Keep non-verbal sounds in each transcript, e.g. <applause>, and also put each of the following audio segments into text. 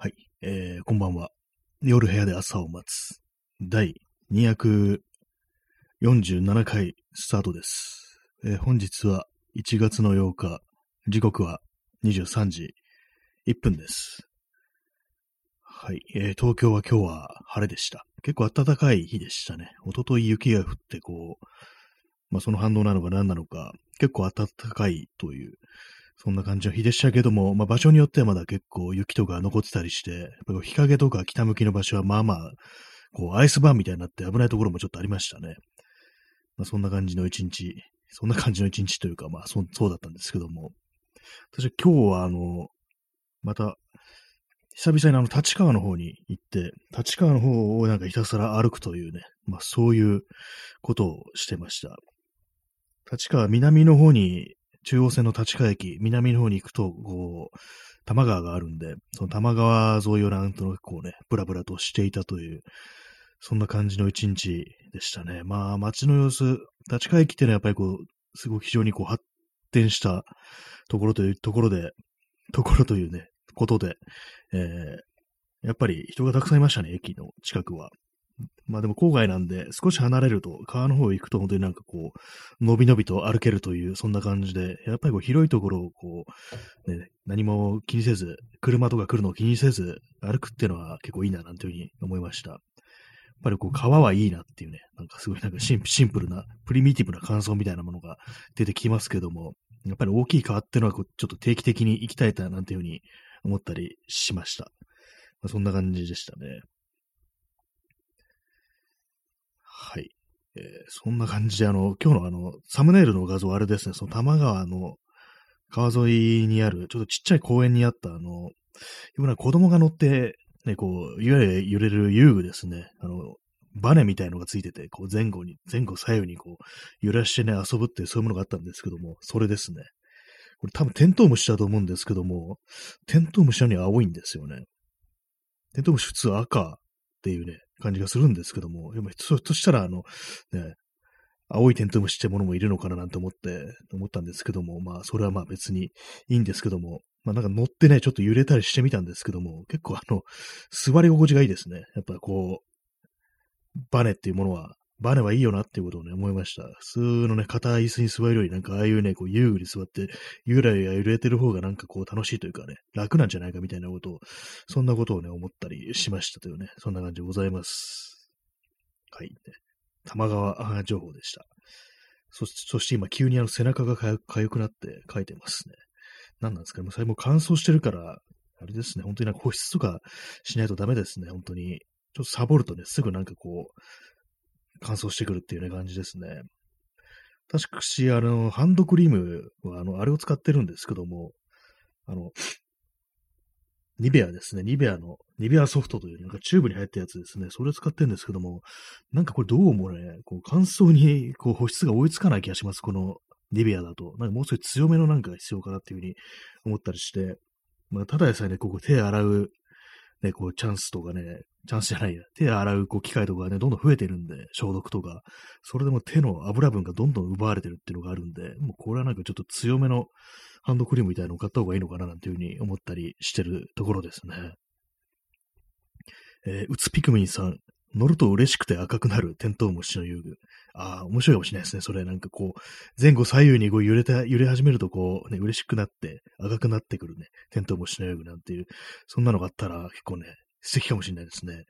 はい、えー、こんばんは。夜部屋で朝を待つ。第247回スタートです。えー本日は1月の8日、時刻は23時1分です。はい、えー東京は今日は晴れでした。結構暖かい日でしたね。一昨日雪が降ってこう、まあその反応なのか何なのか、結構暖かいという、そんな感じの日でしたけども、まあ、場所によってはまだ結構雪とか残ってたりして、日陰とか北向きの場所はまあまあ、こうアイスバーンみたいになって危ないところもちょっとありましたね。まあ、そんな感じの一日、そんな感じの一日というか、まあそそうだったんですけども、私は今日はあの、また、久々にあの立川の方に行って、立川の方をなんかひたすら歩くというね、まあそういうことをしてました。立川南の方に中央線の立川駅、南の方に行くと、こう、多摩川があるんで、その多摩川沿いをなんとなくこうね、ブラブラとしていたという、そんな感じの一日でしたね。まあ、街の様子、立川駅っていうのはやっぱりこう、すごく非常にこう発展したところというところで、ところというね、ことで、えー、やっぱり人がたくさんいましたね、駅の近くは。まあでも郊外なんで、少し離れると、川の方行くと本当になんかこう、のびのびと歩けるという、そんな感じで、やっぱりこう広いところをこう、ね、何も気にせず、車とか来るのを気にせず、歩くっていうのは結構いいな、なんていうふうに思いました。やっぱりこう、川はいいなっていうね、なんかすごいなんかシンシンプルな、プリミティブな感想みたいなものが出てきますけども、やっぱり大きい川っていうのはこうちょっと定期的に行きたいな、なんていうふうに思ったりしました。まあ、そんな感じでしたね。はい。えーそんな感じで、あの、今日のあの、サムネイルの画像、あれですね、その多摩川の川沿いにある、ちょっとちっちゃい公園にあった、あの、今子供が乗って、ね、こう、いわゆる揺れる遊具ですね、あの、バネみたいのがついてて、こう前後に、前後左右にこう、揺らしてね、遊ぶっていうそういうものがあったんですけども、それですね。これ多分テントウムシだと思うんですけども、テントウムシなのに青いんですよね。テントウムシ普通赤っていうね、感じがするんですけども、やっぱひょっとしたらあの、ね、青いテントウムシってものもいるのかななんて思って、思ったんですけども、まあ、それはまあ別にいいんですけども、まあなんか乗ってね、ちょっと揺れたりしてみたんですけども、結構あの、座り心地がいいですね。やっぱこう、バネっていうものは、バネはいいよなっていうことをね、思いました。普通のね、硬い椅子に座るより、なんかああいうね、こう遊具に座って、ゆらゆら揺れてる方がなんかこう楽しいというかね、楽なんじゃないかみたいなことを、そんなことをね、思ったりしましたというね、そんな感じでございます。はい、玉川情報でした。そそして今急にあの背中がかゆかゆくなって書いてますね。何なんですかねもうそれも乾燥してるから、あれですね、本当になんか保湿とかしないとダメですね、本当に。ちょっとサボるとね、すぐなんかこう、乾燥してくるっていうね、感じですね。確かし、あの、ハンドクリームは、あの、あれを使ってるんですけども、あの、ニベアですね。ニベアの、ニベアソフトという、なんかチューブに入ったやつですね。それを使ってるんですけども、なんかこれどうもね、こう乾燥にこう保湿が追いつかない気がします。このニベアだと。なんかもう少し強めのなんかが必要かなっていうふうに思ったりして、まあ、ただでさえね、ここ手洗う、ね、こうチャンスとかね、チャンスじゃないや、手洗うこう機会とかね、どんどん増えてるんで、消毒とか、それでも手の油分がどんどん奪われてるっていうのがあるんで、もうこれはなんかちょっと強めのハンドクリームみたいなのを買った方がいいのかななんていうふうに思ったりしてるところですね。えー、うつピクミンさん、乗ると嬉しくて赤くなるテントウムシの遊具。ああ、面白いかもしれないですね。それなんかこう、前後左右にこう揺れた、揺れ始めるとこう、ね、嬉しくなって、赤くなってくるね、テントウムシの遊具なんていう、そんなのがあったら結構ね、素敵かもしれないですね。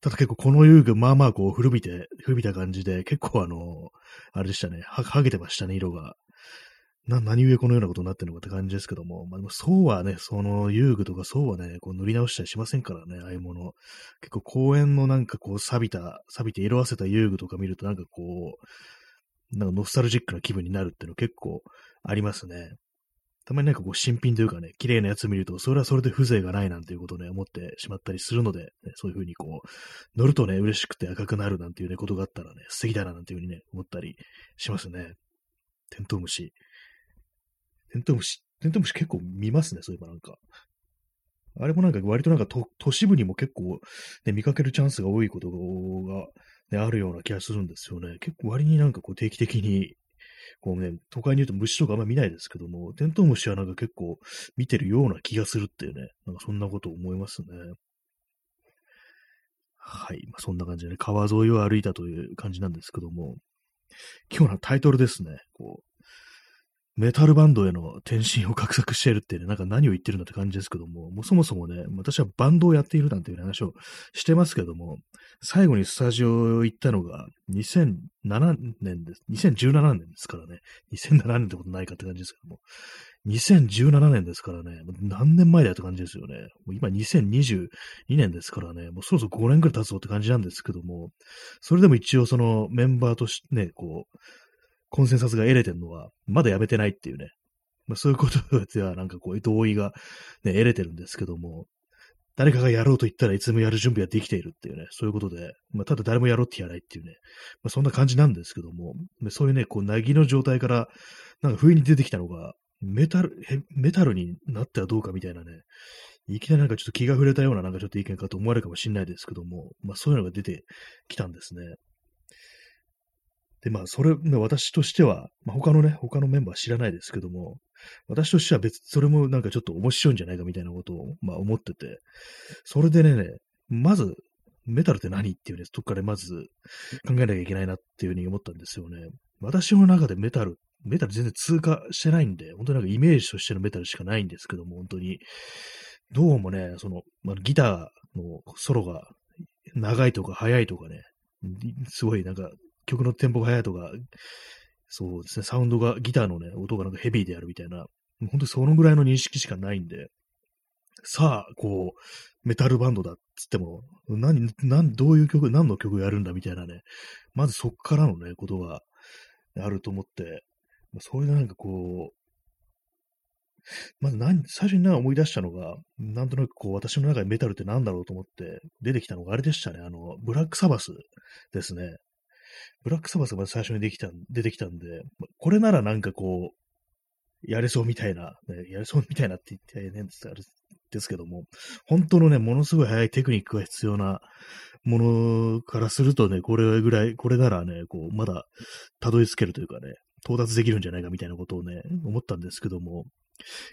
ただ結構この遊具、まあまあこう古びて、古びた感じで、結構あの、あれでしたね、は、はげてましたね、色が。な、何故このようなことになってるのかって感じですけども、まあでもそうはね、その遊具とかそうはね、こう塗り直したりしませんからね、ああいうもの。結構公園のなんかこう錆びた、錆びて色あせた遊具とか見るとなんかこう、なんかノスタルジックな気分になるっていうの結構ありますね。たまになんかこう新品というかね、綺麗なやつ見ると、それはそれで風情がないなんていうことをね、思ってしまったりするので、ね、そういうふうにこう、乗るとね、嬉しくて赤くなるなんていうね、ことがあったらね、素敵だななんていうふうにね、思ったりしますね。テントウムシ。テントウムシ、テントウムシ結構見ますね、そういえばなんか。あれもなんか割となんか都市部にも結構、ね、見かけるチャンスが多いことが、ね、あるような気がするんですよね。結構割になんかこう定期的にこうね、都会にいると虫とかあんま見ないですけども、テントウムシはなんか結構見てるような気がするっていうね、なんかそんなことを思いますね。はい。まあ、そんな感じでね、川沿いを歩いたという感じなんですけども、今日のタイトルですね、こう、メタルバンドへの転身を画策しているってね、なんか何を言ってるんだって感じですけども、もうそもそもね、私はバンドをやっているなんていう話をしてますけども、最後にスタジオ行ったのが2007年です。2017年ですからね。2007年ってことないかって感じですけども。2017年ですからね、何年前だって感じですよね。もう今2022年ですからね、もうそろそろ5年くらい経つぞって感じなんですけども、それでも一応そのメンバーとしてね、こう、コンセンサスが得れてるのは、まだやめてないっていうね。まあ、そういうことでは、なんかこう、同意が、ね、得れてるんですけども、誰かがやろうと言ったらいつもやる準備ができているっていうね、そういうことで、まあ、ただ誰もやろうってやらないっていうね、まあ、そんな感じなんですけども、そういうね、こう、なぎの状態から、なんか不意に出てきたのが、メタル、メタルになったらどうかみたいなね、いきなりなんかちょっと気が触れたようななんかちょっと意見かと思われるかもしれないですけども、まあそういうのが出てきたんですね。で、まあ、それ、ね、私としては、まあ、他のね、他のメンバー知らないですけども、私としては別、それもなんかちょっと面白いんじゃないかみたいなことを、まあ、思ってて、それでね、まず、メタルって何っていうね、とこからまず考えなきゃいけないなっていうふうに思ったんですよね。私の中でメタル、メタル全然通過してないんで、本当になんかイメージとしてのメタルしかないんですけども、本当に。どうもね、その、まあ、ギターのソロが長いとか速いとかね、すごいなんか曲のテンポが速いとか、そうですね、サウンドが、ギターのね、音がなんかヘビーであるみたいな、本当にそのぐらいの認識しかないんで、さあ、こう、メタルバンドだっつっても、何、何、どういう曲、何の曲やるんだみたいなね、まずそっからのね、ことがあると思って、それでなんかこう、まず何、最初にな思い出したのが、なんとなくこう、私の中でメタルって何だろうと思って出てきたのがあれでしたね。あの、ブラックサバスですね。ブラックサバスが最初にできた、出てきたんで、これならなんかこう、やれそうみたいな、ね、やれそうみたいなって言って変ですあれですけども、本当のね、ものすごい速いテクニックが必要なものからするとね、これぐらい、これならね、こう、まだたどり着けるというかね、到達できるんじゃないかみたいなことをね、思ったんですけども、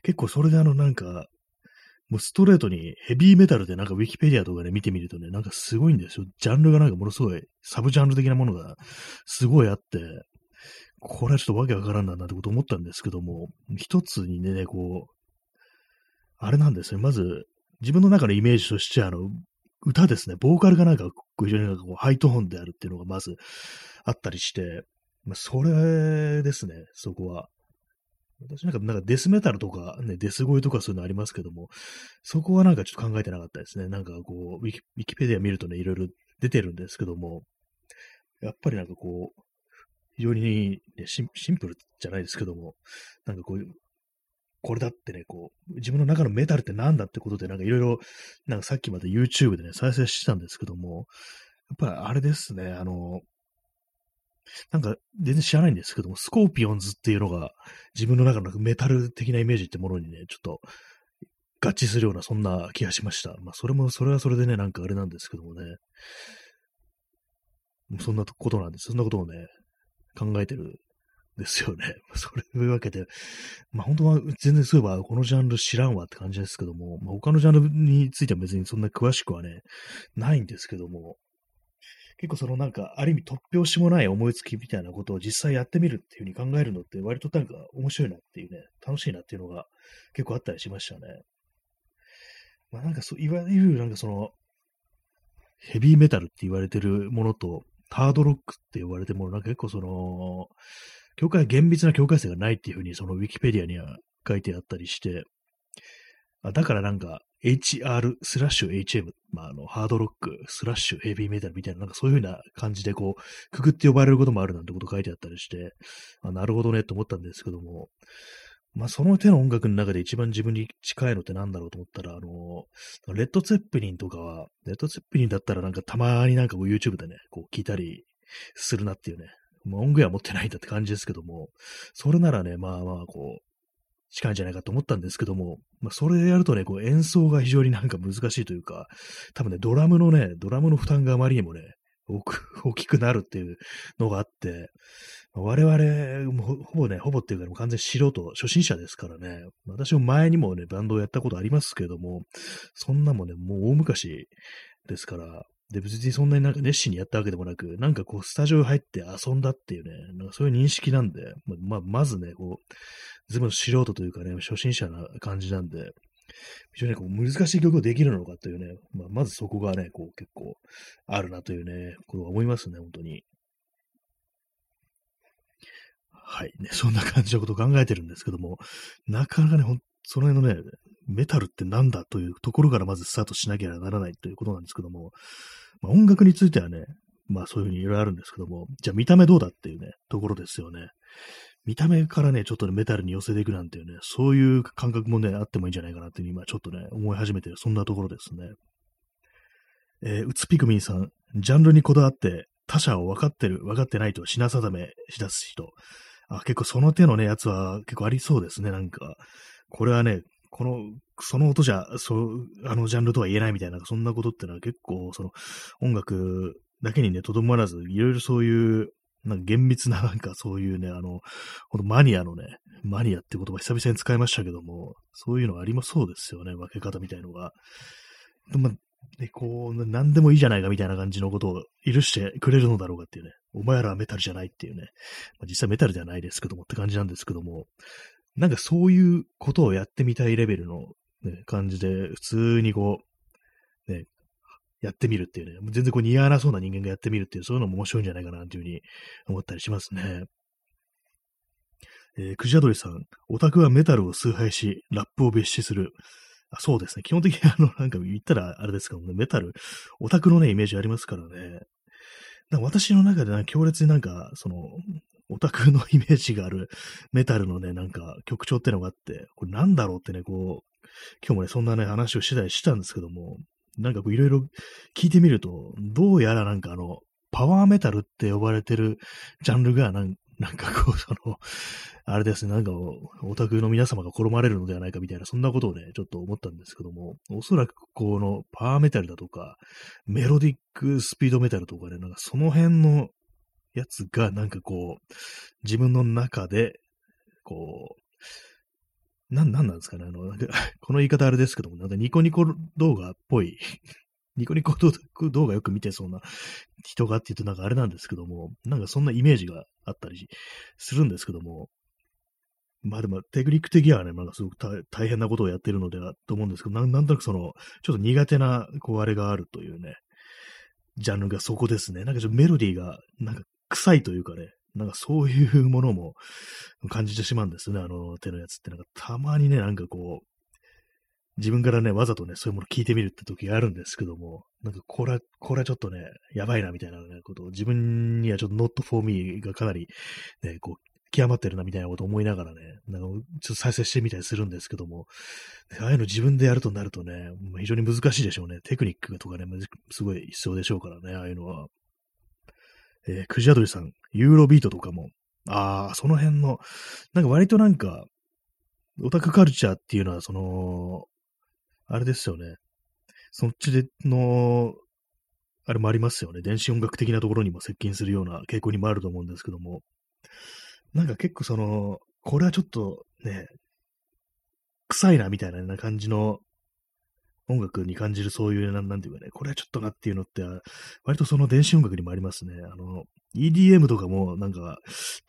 結構それであのなんか、もうストレートにヘビーメタルでなんかウィキペディアとかで見てみるとね、なんかすごいんですよ。ジャンルがなんかものすごい、サブジャンル的なものがすごいあって、これはちょっとわけわからんななんてこと思ったんですけども、一つにね、こう、あれなんですね。まず、自分の中のイメージとしてあの、歌ですね。ボーカルがなんか、非常になんかこうハイトーンであるっていうのがまずあったりして、ま、それですね、そこは。私なんか、なんかデスメタルとか、ね、デス声とかそういうのありますけども、そこはなんかちょっと考えてなかったですね。なんかこう、ウィキウィキペディア見るとね、いろいろ出てるんですけども、やっぱりなんかこう、非常に、ね、シンプルじゃないですけども、なんかこういう、これだってね、こう、自分の中のメタルって何だってことで、なんかいろいろ、なんかさっきまで YouTube でね、再生してたんですけども、やっぱりあれですね、あの、なんか全然知らないんですけども、スコーピオンズっていうのが自分の中のメタル的なイメージってものにね、ちょっと合致するようなそんな気がしました。まあそれも、それはそれでね、なんかあれなんですけどもね。そんなことなんです。そんなことをね、考えてるんですよね。<laughs> それというわけで、まあ本当は全然そういえばこのジャンル知らんわって感じですけども、まあ、他のジャンルについては別にそんな詳しくはね、ないんですけども、結構そのなんか、ある意味突拍子もない思いつきみたいなことを実際やってみるっていう風に考えるのって割となんか面白いなっていうね、楽しいなっていうのが結構あったりしましたね。まあなんかそう、いわゆるなんかその、ヘビーメタルって言われてるものと、ハードロックって言われてるもの、なんか結構その、境界、厳密な境界性がないっていうふうにそのウィキペディアには書いてあったりして、あだからなんか、HR スラッシュ HM、まあ、あの、ハードロックスラッシュヘビーメタルみたいな、なんかそういう風な感じでこう、くくって呼ばれることもあるなんてこと書いてあったりして、あなるほどねって思ったんですけども、まあ、その手の音楽の中で一番自分に近いのって何だろうと思ったら、あの、レッド・ツェッペリンとかは、レッド・ツェッペリンだったらなんかたまになんかこう YouTube でね、こう聞いたりするなっていうね、まあ、音源は持ってないんだって感じですけども、それならね、まあまあこう、近いんじゃないかと思ったんですけども、まあ、それでやるとね、こう演奏が非常になんか難しいというか、多分ね、ドラムのね、ドラムの負担があまりにもね、大 <laughs> きくなるっていうのがあって、我々、もほぼね、ほぼっていうか、もう完全素人、初心者ですからね。私も前にもね、バンドをやったことありますけども、そんなもね、もう大昔ですから、で、別にそんなになんか熱心にやったわけでもなく、なんかこう、スタジオ入って遊んだっていうね、なんかそういう認識なんで、まあ、まずね、こう、全部素人というかね、初心者な感じなんで、非常にこう難しい曲をできるのかというね、まあ、まずそこがね、こう結構あるなというね、ことは思いますね、本当に。はい。ね、そんな感じのことを考えてるんですけども、なかなかね、ほんその辺のね、メタルってなんだというところからまずスタートしなきゃならないということなんですけども、まあ、音楽についてはね、まあそういうふうにいろいろあるんですけども、じゃあ見た目どうだっていうね、ところですよね。見た目からね、ちょっとね、メタルに寄せていくなんていうね、そういう感覚もね、あってもいいんじゃないかなっていうに今ちょっとね、思い始めてる、そんなところですね。えー、うつピクミンさん、ジャンルにこだわって他者を分かってる、分かってないと品定めしだす人。あ、結構その手のね、やつは結構ありそうですね、なんか。これはね、この、その音じゃ、そう、あのジャンルとは言えないみたいな、そんなことってのは結構、その、音楽だけにね、とどまらず、いろいろそういう、なんか厳密ななんかそういうね、あの、ほんとマニアのね、マニアって言葉久々に使いましたけども、そういうのありもそうですよね、分け方みたいのが。でまで、こう、何でもいいじゃないかみたいな感じのことを許してくれるのだろうかっていうね、お前らはメタルじゃないっていうね、まあ、実際メタルではないですけどもって感じなんですけども、なんかそういうことをやってみたいレベルの、ね、感じで、普通にこう、ね、やってみるっていうね、全然こう似合わなそうな人間がやってみるっていう、そういうのも面白いんじゃないかなというふうに思ったりしますね。えー、クジアドリさん、オタクはメタルを崇拝し、ラップを別視する。あそうですね。基本的にあの、なんか言ったらあれですけどね、メタル、オタクのね、イメージありますからね。なんか私の中でな強烈になんか、その、オタクのイメージがあるメタルのね、なんか曲調ってのがあって、これなんだろうってね、こう、今日もね、そんなね、話をしたりしたんですけども、なんかこういろいろ聞いてみると、どうやらなんかあの、パワーメタルって呼ばれてるジャンルがなんなんかこう、<laughs> その、あれですね、なんかオタクの皆様が転まれるのではないかみたいな、そんなことをね、ちょっと思ったんですけども、おそらくこのパワーメタルだとか、メロディックスピードメタルとかね、なんかその辺のやつが、なんかこう、自分の中で、こう、なん、なんなんですかね、あの、なんか <laughs> この言い方あれですけども、なんかニコニコ動画っぽい。<laughs> ニコニコ動画よく見てそうな人がって言うとなんかあれなんですけども、なんかそんなイメージがあったりするんですけども、まあでもテクニック的にはね、なんかすごく大変なことをやってるのではと思うんですけど、なんなんとなくその、ちょっと苦手な、こうあれがあるというね、ジャンルがそこですね。なんかちょっとメロディーが、なんか臭いというかね、なんかそういうものも感じてしまうんですね、あの手のやつって。なんかたまにね、なんかこう、自分からね、わざとね、そういうもの聞いてみるって時があるんですけども、なんかこれは、これはちょっとね、やばいなみたいな、ね、ことを自分にはちょっと not for me がかなり、ね、こう、極まってるなみたいなことを思いながらね、なんかちょっと再生してみたりするんですけども、ああいうの自分でやるとなるとね、非常に難しいでしょうね。テクニックとかね、すごい必要でしょうからね、ああいうのは。えー、クジアドリさん、ユーロビートとかも、ああ、その辺の、なんか割となんか、オタクカルチャーっていうのは、その、あれですよね。そっちでの、あれもありますよね。電子音楽的なところにも接近するような傾向にもあると思うんですけども。なんか結構その、これはちょっとね、臭いなみたいな感じの音楽に感じるそういう、なんなんていうかね、これはちょっとなっていうのって、割とその電子音楽にもありますね。あの、EDM とかもなんか、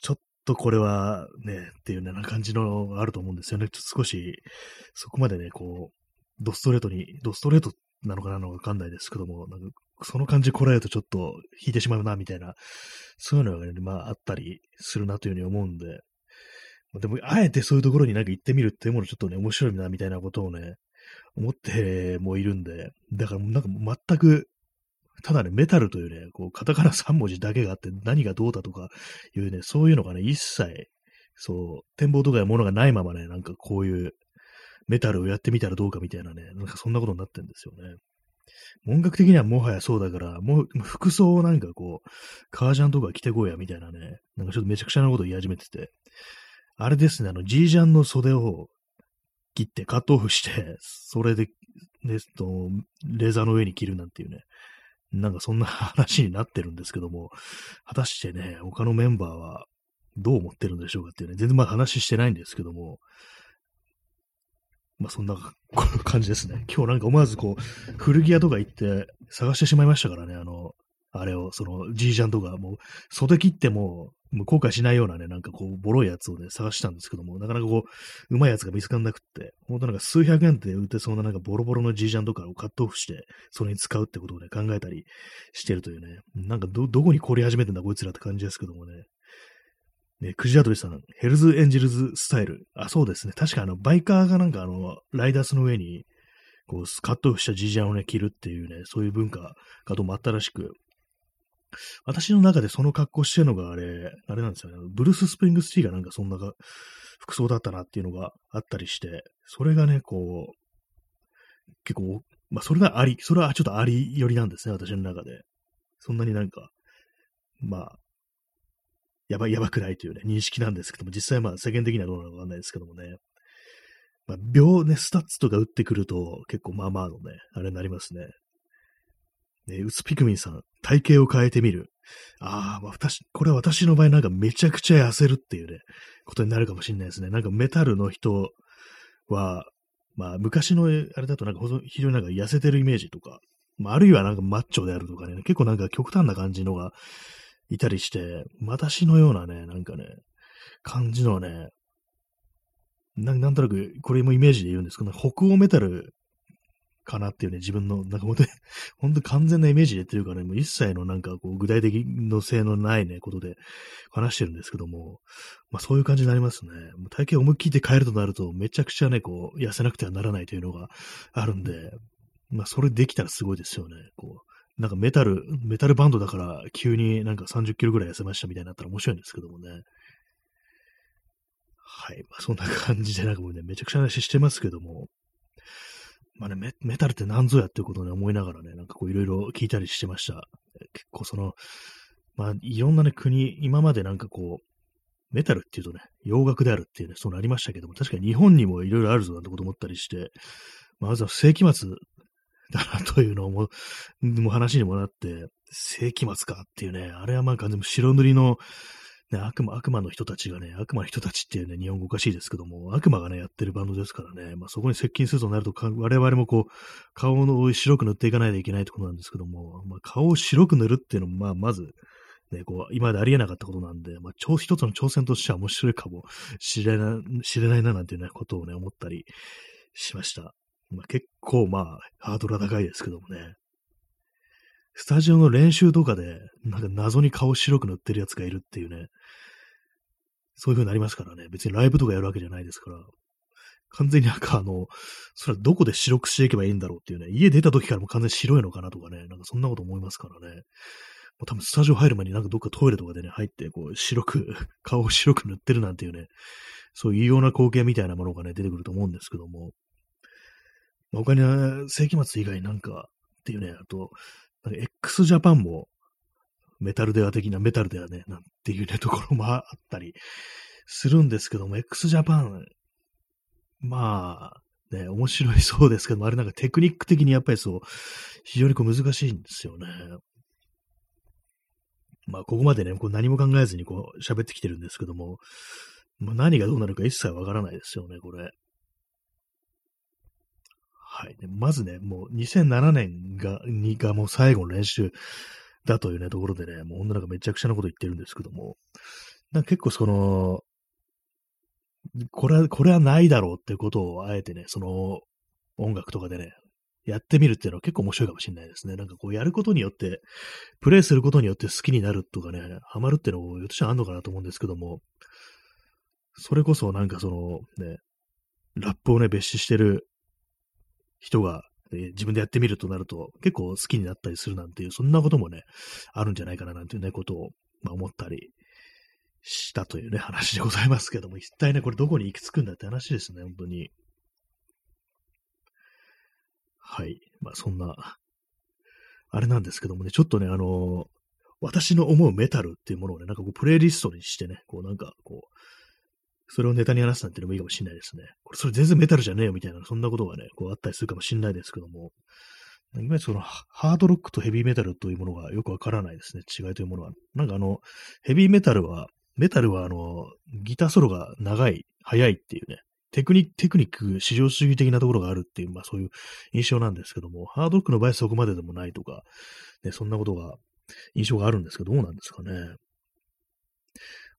ちょっとこれはね、っていうような感じのあると思うんですよね。ちょっと少し、そこまでね、こう、ドストレートに、ドストレートなのかなのかわかんないですけども、なんかその感じこらえるとちょっと引いてしまうな、みたいな、そういうのがね、まああったりするなというふうに思うんで、でも、あえてそういうところになんか行ってみるっていうものちょっとね、面白いな、みたいなことをね、思ってもいるんで、だからなんか全く、ただね、メタルというね、こう、カタカナ3文字だけがあって何がどうだとかいうね、そういうのがね、一切、そう、展望とかいうものがないままね、なんかこういうメタルをやってみたらどうかみたいなね、なんかそんなことになってんですよね。音楽的にはもはやそうだから、もう服装をなんかこう、革ジャンとか着てこいやみたいなね、なんかちょっとめちゃくちゃなこと言い始めてて、あれですね、あの、G ジャンの袖を切ってカットオフして、それで、ね、と、レーザーの上に着るなんていうね、なんかそんな話になってるんですけども、果たしてね、他のメンバーはどう思ってるんでしょうかっていうね、全然まだ話してないんですけども、まあそんな感じですね。今日なんか思わずこう、古着屋とか行って探してしまいましたからね、あの、あれを、その、じいちゃんとか、もう、袖切っても、もうもう後悔しないようなね、なんかこう、ボロいやつをね、探したんですけども、なかなかこう、うまいやつが見つかんなくって、ほんとなんか数百円で売ってそうななんかボロボロのじいちゃんとかをカットオフして、それに使うってことをね、考えたりしてるというね、なんかど、どこに凝り始めてんだこいつらって感じですけどもね。ね、クジアドリさん、ヘルズエンジェルズスタイル。あ、そうですね。確かあの、バイカーがなんかあの、ライダースの上に、こう、カットオフしたジージャンをね、着るっていうね、そういう文化がどうもあったらしく、私の中でその格好してるのがあれ、あれなんですよね。ブルース・スプリングスティーがなんかそんな服装だったなっていうのがあったりして、それがね、こう、結構、まあそれがあり、それはちょっとあり寄りなんですね、私の中で。そんなになんか、まあ、やばい、やばくないというね、認識なんですけども、実際まあ世間的にはどうなのかわかんないですけどもね。まあ、秒ね、スタッツとか打ってくると、結構まあまあのね、あれになりますね。ね、うつピクミンさん、体型を変えてみる。ああ、私、これは私の場合なんかめちゃくちゃ痩せるっていうね、ことになるかもしれないですね。なんかメタルの人は、まあ昔のあれだとなんか非常になんか痩せてるイメージとか、まあ、あるいはなんかマッチョであるとかね、結構なんか極端な感じのがいたりして、私のようなね、なんかね、感じのね、ななんとなく、これもイメージで言うんですけど、北欧メタルかなっていうね、自分の、なんか本当に、本当完全なイメージでってるからね、もう一切のなんかこう具体的の性のないね、ことで話してるんですけども、まあそういう感じになりますね。体型思いっきり変えるとなると、めちゃくちゃね、こう、痩せなくてはならないというのがあるんで、まあそれできたらすごいですよね。こう、なんかメタル、メタルバンドだから急になんか30キロぐらい痩せましたみたいになったら面白いんですけどもね。はい。まあそんな感じでなんかもうね、めちゃくちゃ話してますけども、まあねメ、メタルって何ぞやっていうことをね、思いながらね、なんかこういろいろ聞いたりしてました。結構その、まあいろんなね、国、今までなんかこう、メタルっていうとね、洋楽であるっていうね、そうなりましたけども、確かに日本にもいろいろあるぞなんてこと思ったりして、まずは世紀末だなというのも、も話にもなって、世紀末かっていうね、あれはまあ完全に白塗りの、ね、悪魔、悪魔の人たちがね、悪魔の人たちっていうね、日本語おかしいですけども、悪魔がね、やってるバンドですからね、まあそこに接近するとなると、我々もこう、顔を白く塗っていかないといけないってことなんですけども、まあ顔を白く塗るっていうのも、まあまず、ね、こう、今までありえなかったことなんで、まあ、超一つの挑戦としては面白いかもしれない、知れないななんていうね、ことをね、思ったりしました。まあ、結構まあ、ハードルは高いですけどもね。スタジオの練習とかで、なんか謎に顔白く塗ってるやつがいるっていうね、そういう風になりますからね。別にライブとかやるわけじゃないですから。完全になんかあの、それはどこで白くしていけばいいんだろうっていうね、家出た時からも完全に白いのかなとかね、なんかそんなこと思いますからね。もう多分スタジオ入る前になんかどっかトイレとかでね、入って、こう、白く、<laughs> 顔を白く塗ってるなんていうね、そういう異様な光景みたいなものがね、出てくると思うんですけども、まあ他には、世紀末以外なんかっていうね、あと、x ジャパンもメタルデア的なメタルデアね、なんていうね、ところもあったりするんですけども、x ジャパン、まあ、ね、面白いそうですけども、あれなんかテクニック的にやっぱりそう、非常にこう難しいんですよね。まあ、ここまでね、こう何も考えずにこう喋ってきてるんですけども、まあ、何がどうなるか一切わからないですよね、これ。はい。まずね、もう2007年が、にがもう最後の練習だというね、ところでね、もう女の子めちゃくちゃなこと言ってるんですけども、なんか結構その、これは、これはないだろうってことをあえてね、その音楽とかでね、やってみるっていうのは結構面白いかもしれないですね。なんかこうやることによって、プレイすることによって好きになるとかね、ハマるっていうのもよっとしたらあんのかなと思うんですけども、それこそなんかそのね、ラップをね、別紙してる人が、え自分でやってみるとなると結構好きになったりするなんていう、そんなこともね、あるんじゃないかななんていうね、ことを、まあ、思ったりしたというね、話でございますけども、一体ね、これどこに行き着くんだって話ですね、本当に。はい。まあ、そんな、あれなんですけどもね、ちょっとね、あのー、私の思うメタルっていうものをね、なんかこう、プレイリストにしてね、こう、なんか、こう、それをネタに話すなんていうのもいいかもしれないですね。これ、それ全然メタルじゃねえよみたいな、そんなことがね、こうあったりするかもしれないですけども、いまいちそのハードロックとヘビーメタルというものがよくわからないですね。違いというものは。なんかあの、ヘビーメタルは、メタルはあの、ギターソロが長い、速いっていうね、テクニテクニック、至上主義的なところがあるっていう、まあそういう印象なんですけども、ハードロックの場合そこまででもないとか、ね、そんなことが、印象があるんですけど、どうなんですかね。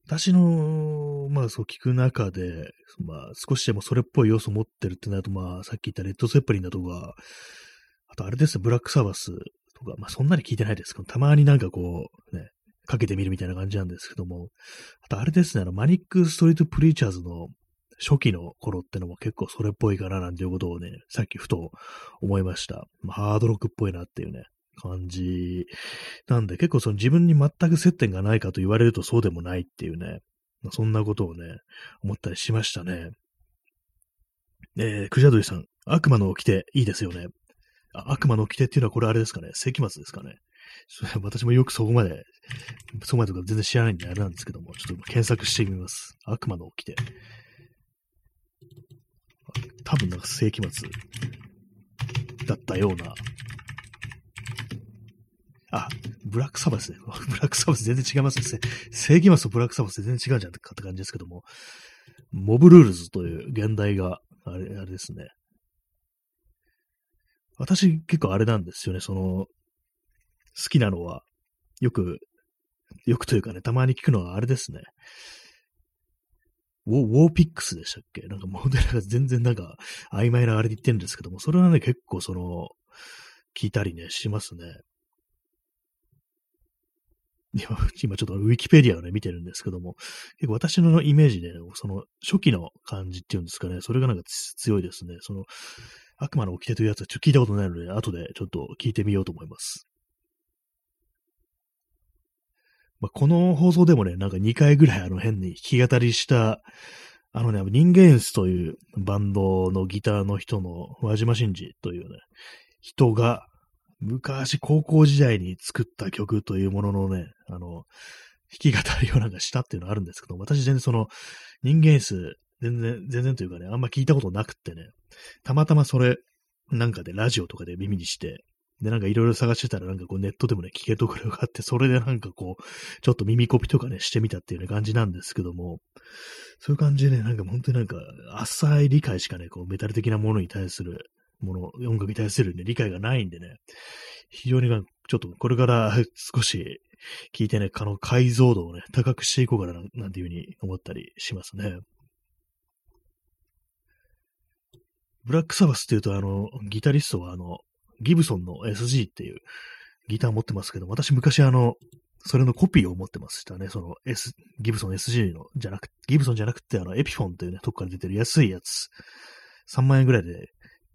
私の、まあそう聞く中で、まあ少しでもそれっぽい要素を持ってるってなると、まあさっき言ったレッド・セップリンだとか、あとあれですね、ブラックサバスとか、まあそんなに聞いてないですけど、たまになんかこう、ね、かけてみるみたいな感じなんですけども、あとあれですね、あの、マニック・ストリート・プリーチャーズの初期の頃ってのも結構それっぽいかななんていうことをね、さっきふと思いました。まあ、ハードロックっぽいなっていうね、感じなんで結構その自分に全く接点がないかと言われるとそうでもないっていうね、まあ、そんなことをね、思ったりしましたね。えー、クジャドリさん、悪魔の掟いいですよね。悪魔の掟っていうのはこれあれですかね世紀末ですかね私もよくそこまで、そこまでとか全然知らないんであれなんですけども、ちょっと検索してみます。悪魔の掟。多分なんか世紀末だったような。あ、ブラックサバスね。<laughs> ブラックサバス全然違いますね。世紀末とブラックサバス全然違うじゃんって感じですけども。モブルールズという現代が、あれ、あれですね。私結構あれなんですよね。その、好きなのは、よく、よくというかね、たまに聞くのはあれですね。ウォウォーピックスでしたっけ？なんかモデルが全然なんか曖昧なあれで言ってるんですけども、それはね、結構その、聞いたりね、しますね。今ちょっとウィキペディアをね、見てるんですけども、結構私のイメージで、ね、その初期の感じっていうんですかね、それがなんか強いですね。その、悪魔の掟というやつはちょっと聞いたことないので、後でちょっと聞いてみようと思います。まあ、この放送でもね、なんか2回ぐらいあの変に弾き語りした、あのね、人間スというバンドのギターの人の輪島真司というね、人が昔高校時代に作った曲というもののね、あの、弾き語りをなんかしたっていうのがあるんですけど、私全然その人間ス、全然、全然というかね、あんま聞いたことなくってね、たまたまそれ、なんかでラジオとかで耳にして、で、なんかいろいろ探してたら、なんかこうネットでもね、聞けところがあって、それでなんかこう、ちょっと耳コピとかね、してみたっていうね、感じなんですけども、そういう感じでね、なんか本当になんか、浅い理解しかね、こう、メタル的なものに対するもの、音楽に対するね、理解がないんでね、非常にちょっとこれから <laughs> 少し聞いてね、あの解像度をね、高くしていこうかな、なんていうふうに思ったりしますね。ブラックサバスっていうと、あの、ギタリストはあの、ギブソンの SG っていうギター持ってますけど、私昔あの、それのコピーを持ってましたね。その S、ギブソン SG の、じゃなくギブソンじゃなくて、あの、エピフォンというね、とこから出てる安いやつ。3万円ぐらいで、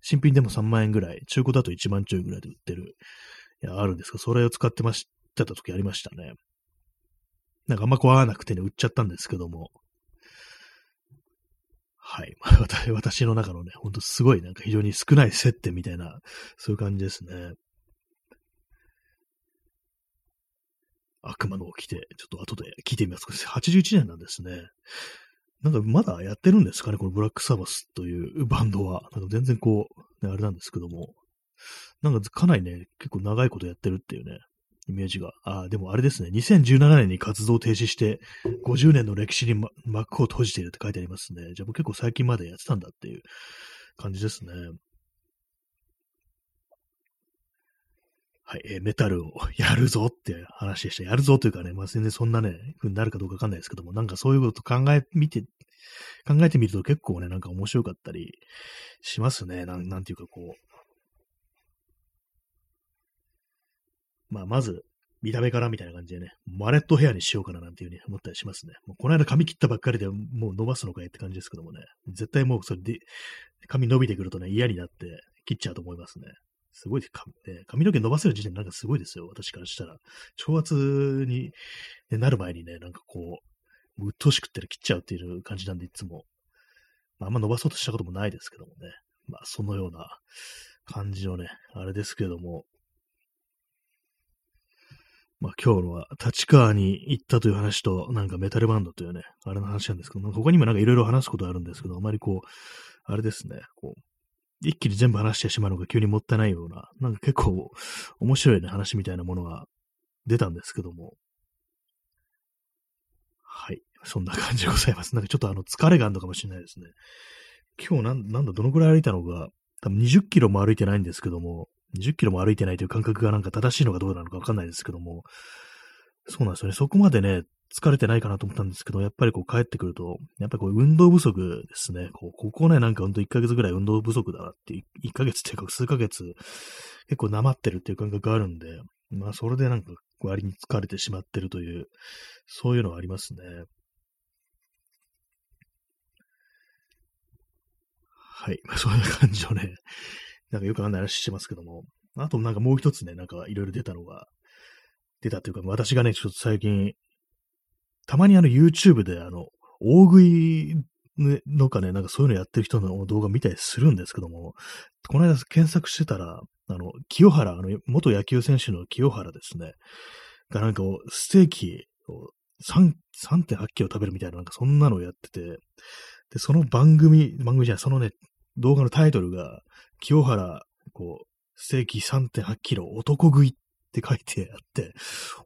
新品でも3万円ぐらい、中古だと1万ちょいぐらいで売ってる、いや、あるんですけど、それを使ってました、た時ありましたね。なんかあんまこう合わなくてね、売っちゃったんですけども。はい。<laughs> 私の中のね、ほんとすごいなんか非常に少ない接点みたいな、そういう感じですね。悪魔の起きて、ちょっと後で聞いてみます。81年なんですね。なんかまだやってるんですかね、このブラックサバスというバンドは。なんか全然こう、ね、あれなんですけども。なんかかなりね、結構長いことやってるっていうね、イメージが。ああ、でもあれですね。2017年に活動停止して、50年の歴史に、ま、幕を閉じているって書いてありますね。じゃあもう結構最近までやってたんだっていう感じですね。はい、え、メタルをやるぞって話でした。やるぞというかね、まあ、全然そんなね、風になるかどうかわかんないですけども、なんかそういうこと考え、見て、考えてみると結構ね、なんか面白かったりしますね。なんなんていうかこう、まあ、まず、見た目からみたいな感じでね、マレットヘアにしようかななんていうふうに思ったりしますね。もうこの間髪切ったばっかりでもう伸ばすのかいって感じですけどもね、絶対もうそれで、髪伸びてくるとね、嫌になって切っちゃうと思いますね。すごい、髪の毛伸ばせる時点でなんかすごいですよ、私からしたら。挑発に、なる前にね、なんかこう、鬱陶しくって切っちゃうっていう感じなんで、いつも。まあ、あんま伸ばそうとしたこともないですけどもね。まあ、そのような感じのね、あれですけども、まあ今日のは立川に行ったという話と、なんかメタルバンドというね、あれの話なんですけど、他にもなんかいろいろ話すことあるんですけど、あまりこう、あれですね、こう、一気に全部話してしまうのが急にもったいないような、なんか結構面白いね、話みたいなものが出たんですけども。はい。そんな感じでございます。なんかちょっとあの、疲れがあるのかもしれないですね。今日なん、なんだ、どのくらい歩いたのか、多分20キロも歩いてないんですけども、20キロも歩いてないという感覚がなんか正しいのかどうなのかわかんないですけども、そうなんですよね。そこまでね、疲れてないかなと思ったんですけど、やっぱりこう帰ってくると、やっぱりこう運動不足ですね。こうここね、なんかほんと1ヶ月ぐらい運動不足だなっていう、1ヶ月っていうか数ヶ月結構なまってるっていう感覚があるんで、まあそれでなんか割に疲れてしまってるという、そういうのはありますね。はい。まあそういう感じをね、なんかよくあんな話してますけども、あとなんかもう一つね、なんかいろいろ出たのが、出たというか、私がね、ちょっと最近たまにあの YouTube であの、大食いのかね、なんかそういうのやってる人の動画見たりするんですけども、この間検索してたら、あの、清原、あの、元野球選手の清原ですね、がなんかステーキを3.8キロ食べるみたいな、なんかそんなのをやってて、で、その番組、番組じゃない、そのね、動画のタイトルが、清原、こう、ステーキ3.8キロ男食いっって書いてあって、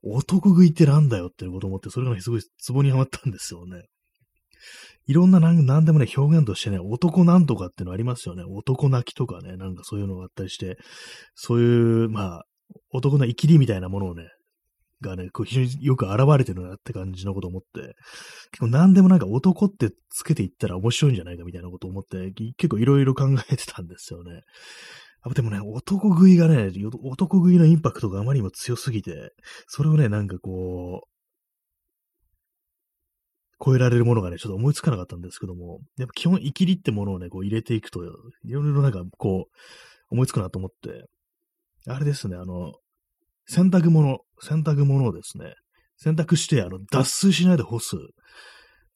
男食いってなんだよっていうこと思って、それがすごいツボにはまったんですよね。いろんななんなんでもね、表現としてね、男なんとかっていうのありますよね。男泣きとかね、なんかそういうのがあったりして、そういう、まあ、男の生きりみたいなものをね、がね、こう非常によく現れてるなって感じのこと思って、結構何でもなんか男ってつけていったら面白いんじゃないかみたいなこと思って、結構いろいろ考えてたんですよね。でもね、男食いがね、男食いのインパクトがあまりにも強すぎて、それをね、なんかこう、超えられるものがね、ちょっと思いつかなかったんですけども、やっぱ基本、生きりってものをね、こう入れていくと、いろいろなんかこう、思いつくなと思って、あれですね、あの、洗濯物、洗濯物をですね、洗濯して、あの、脱水しないで干す。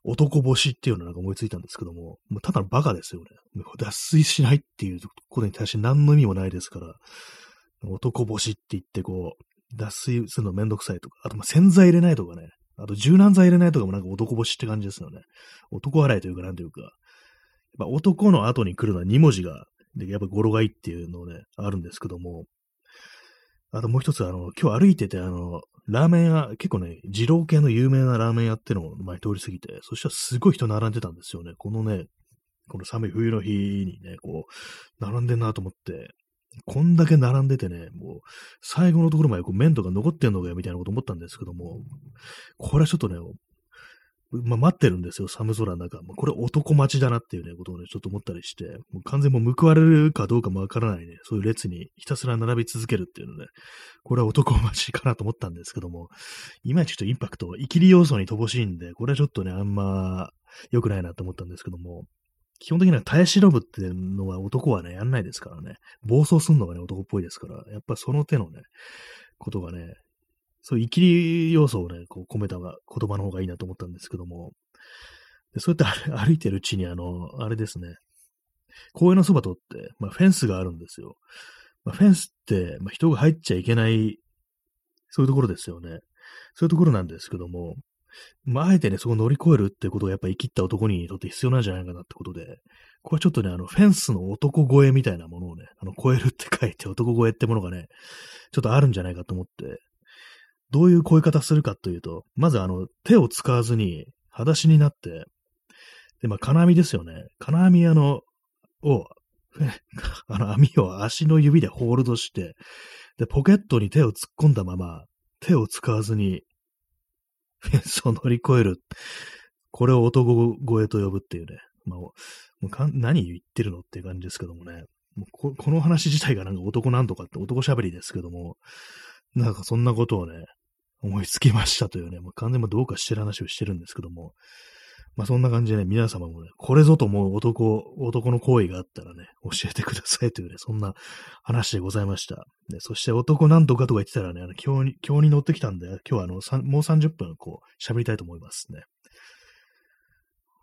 男星っていうのなんか思いついたんですけども、もうただのバカですよね。脱水しないっていうことに対して何の意味もないですから、男星って言ってこう、脱水するのめんどくさいとか、あとま洗剤入れないとかね、あと柔軟剤入れないとかもなんか男星って感じですよね。男洗いというかなんというか、やっぱ男の後に来るのは2文字が、でやっぱ語呂がいいっていうのね、あるんですけども、あともう一つ、あの、今日歩いてて、あの、ラーメン屋、結構ね、二郎系の有名なラーメン屋ってのを前通り過ぎて、そしたらすごい人並んでたんですよね。このね、この寒い冬の日にね、こう、並んでんなと思って、こんだけ並んでてね、もう、最後のところまでこう麺とか残ってんのかよ、みたいなこと思ったんですけども、これはちょっとね、まあ、待ってるんですよ、寒空の中。まあ、これ男待ちだなっていうね、ことをね、ちょっと思ったりして、もう完全もう報われるかどうかもわからないね、そういう列にひたすら並び続けるっていうのね、これは男待ちかなと思ったんですけども、いまいちちょっとインパクト、生きり要素に乏しいんで、これはちょっとね、あんま良くないなと思ったんですけども、基本的には耐え忍ぶっていうのは男はね、やんないですからね、暴走するのがね、男っぽいですから、やっぱその手のね、ことがね、そういう生きり要素をね、こう込めた言葉の方がいいなと思ったんですけども、でそうやって <laughs> 歩いてるうちに、あの、あれですね、公園のそば通って、まあ、フェンスがあるんですよ。まあ、フェンスって、まあ、人が入っちゃいけない、そういうところですよね。そういうところなんですけども、まあ、あえてね、そこを乗り越えるってことがやっぱ生きった男にとって必要なんじゃないかなってことで、これはちょっとね、あの、フェンスの男越えみたいなものをね、あの、超えるって書いて男越えってものがね、ちょっとあるんじゃないかと思って、どういう声方するかというと、まずあの、手を使わずに、裸足になって、で、まあ、金網ですよね。金網あの、を、<laughs> あの網を足の指でホールドして、で、ポケットに手を突っ込んだまま、手を使わずに、フェンスを乗り越える。これを男声と呼ぶっていうね。まあ、もうか何言ってるのっていう感じですけどもね。もうここの話自体がなんか男なんとかって男喋りですけども、なんかそんなことをね、思いつきましたというね、もう完全にどうかしてる話をしてるんですけども、まあそんな感じでね、皆様もね、これぞと思う男、男の行為があったらね、教えてくださいというね、そんな話でございました。でそして男なんとかとか言ってたらね、あの今日に、今日に乗ってきたんで、今日はあの、もう30分こう、喋りたいと思いますね。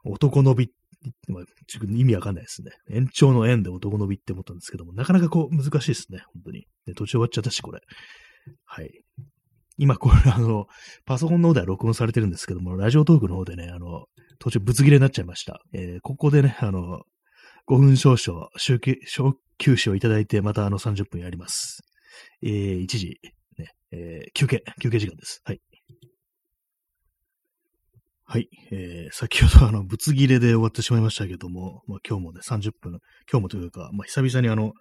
男のび、まあ、意味わかんないですね。延長の円で男のびって思ったんですけども、なかなかこう、難しいですね、本当に。で途中終わっちゃったし、これ。はい。今これあの、パソコンの方では録音されてるんですけども、ラジオトークの方でね、あの、途中ぶつ切れになっちゃいました。えー、ここでね、あの、5分少々、週休小休止をいただいて、またあの30分やります。えー、1時、ね、えー、休憩、休憩時間です。はい。はい。えー、先ほどあの、ぶつ切れで終わってしまいましたけども、まあ、今日もね、30分、今日もというか、まあ、久々にあの、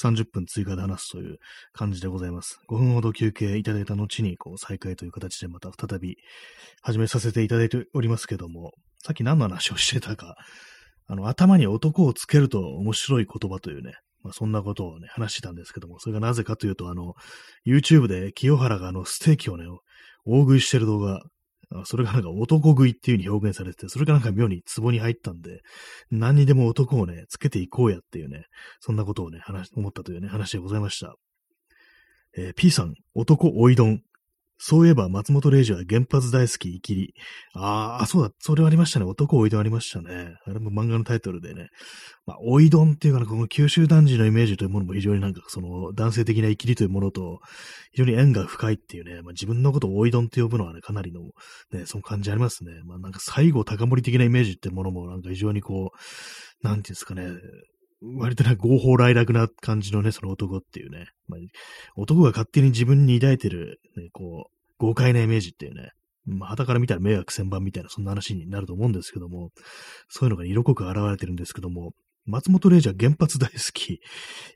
30分追加で話すという感じでございます。5分ほど休憩いただいた後に、こう、再開という形でまた再び始めさせていただいておりますけども、さっき何の話をしてたか、あの、頭に男をつけると面白い言葉というね、まあ、そんなことをね、話してたんですけども、それがなぜかというと、あの、YouTube で清原があの、ステーキをね、大食いしてる動画、それがなんか男食いっていう風に表現されてて、それがなんか妙に壺に入ったんで、何にでも男をね、つけていこうやっていうね、そんなことをね、話、思ったというね、話でございました。えー、P さん、男おいどん。そういえば松本零士は原発大好き、イキリ。ああ、そうだ、それはありましたね。男おいどんありましたね。あれも漫画のタイトルでね。まあ、おいどんっていうかな、この九州男児のイメージというものも非常になんかその男性的なイキリというものと非常に縁が深いっていうね、まあ、自分のことをおいどんって呼ぶのはね、かなりのね、その感じありますね。まあなんか最後高森的なイメージってものもなんか非常にこう、なんていうんですかね、割とな合法来楽な感じのね、その男っていうね。まあ、男が勝手に自分に抱いてる、ね、こう、豪快なイメージっていうね。まあ、旗から見たら迷惑千番みたいな、そんな話になると思うんですけども、そういうのが色濃く現れてるんですけども、松本零士は原発大好き、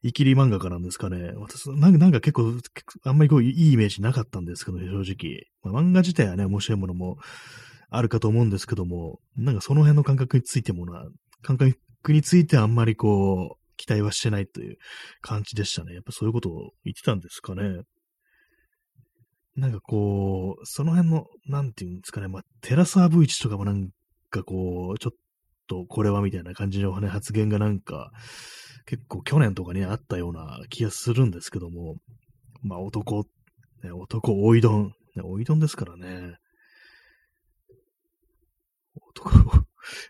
イキリ漫画家なんですかね。私、なんかなんか結構、あんまりこういいイメージなかったんですけど、ね、正直。まあ、漫画自体はね、面白いものもあるかと思うんですけども、なんかその辺の感覚についてもな、感覚についてあんまりこう、期待はしてないという感じでしたね。やっぱそういうことを言ってたんですかね。なんかこう、その辺の、なんていうんですかね、まあ、テラサー V1 とかもなんかこう、ちょっとこれはみたいな感じの、ね、発言がなんか、結構去年とかにあったような気がするんですけども、まあ男、ね、男、おいどん、ね、おいどんですからね。男、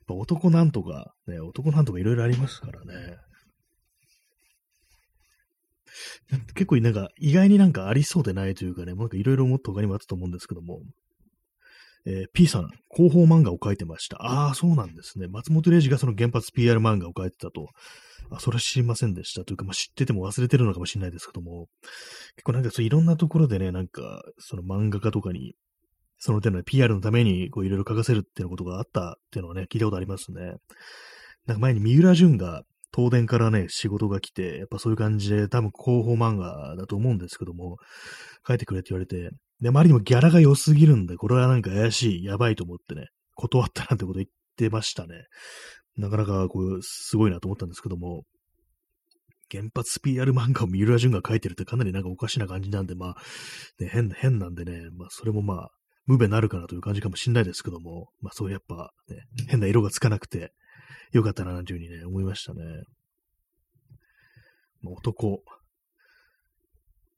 男なんとか、ね、男なんとかいろいろありますからね。結構なんか意外になんかありそうでないというかね、なんかいろいろもっと他にもあったと思うんですけども、えー、P さん、広報漫画を描いてました。ああ、そうなんですね。松本零士がその原発 PR 漫画を描いてたと。あ、それは知りませんでした。というか、まあ、知ってても忘れてるのかもしれないですけども、結構なんかそういろんなところでね、なんか、その漫画家とかに、その手の PR のためにこういろいろ書かせるっていうことがあったっていうのはね、聞いたことありますね。なんか前に三浦淳が東電からね、仕事が来て、やっぱそういう感じで、多分広報漫画だと思うんですけども、書いてくれって言われて、で、周りにもギャラが良すぎるんで、これはなんか怪しい、やばいと思ってね、断ったなんてこと言ってましたね。なかなかこう、すごいなと思ったんですけども、原発 PR 漫画を三浦淳が書いてるってかなりなんかおかしな感じなんで、まあ、ね、変、変なんでね、まあ、それもまあ、無べなるかなという感じかもしんないですけども、まあ、そうやっぱ、ね、変な色がつかなくて、よかったな、なんていうふうにね、思いましたね。男、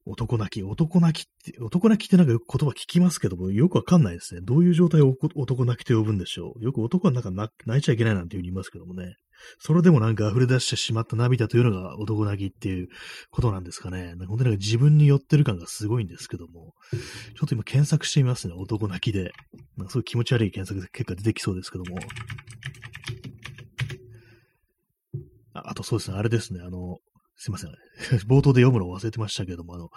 男泣き、男泣きって、男泣きってなんかよく言葉聞きますけども、よくわかんないですね。どういう状態を男泣きと呼ぶんでしょう。よく男はなんか泣いちゃいけないなんていうふうに言いますけどもね。それでもなんか溢れ出してしまった涙というのが男泣きっていうことなんですかね。なんか本当になんか自分に寄ってる感がすごいんですけども、ちょっと今検索してみますね。男泣きで。なんかすごい気持ち悪い検索結果出てきそうですけども。ああとそうですね、あれですね、あの、すいません。<laughs> 冒頭で読むのを忘れてましたけども、あの、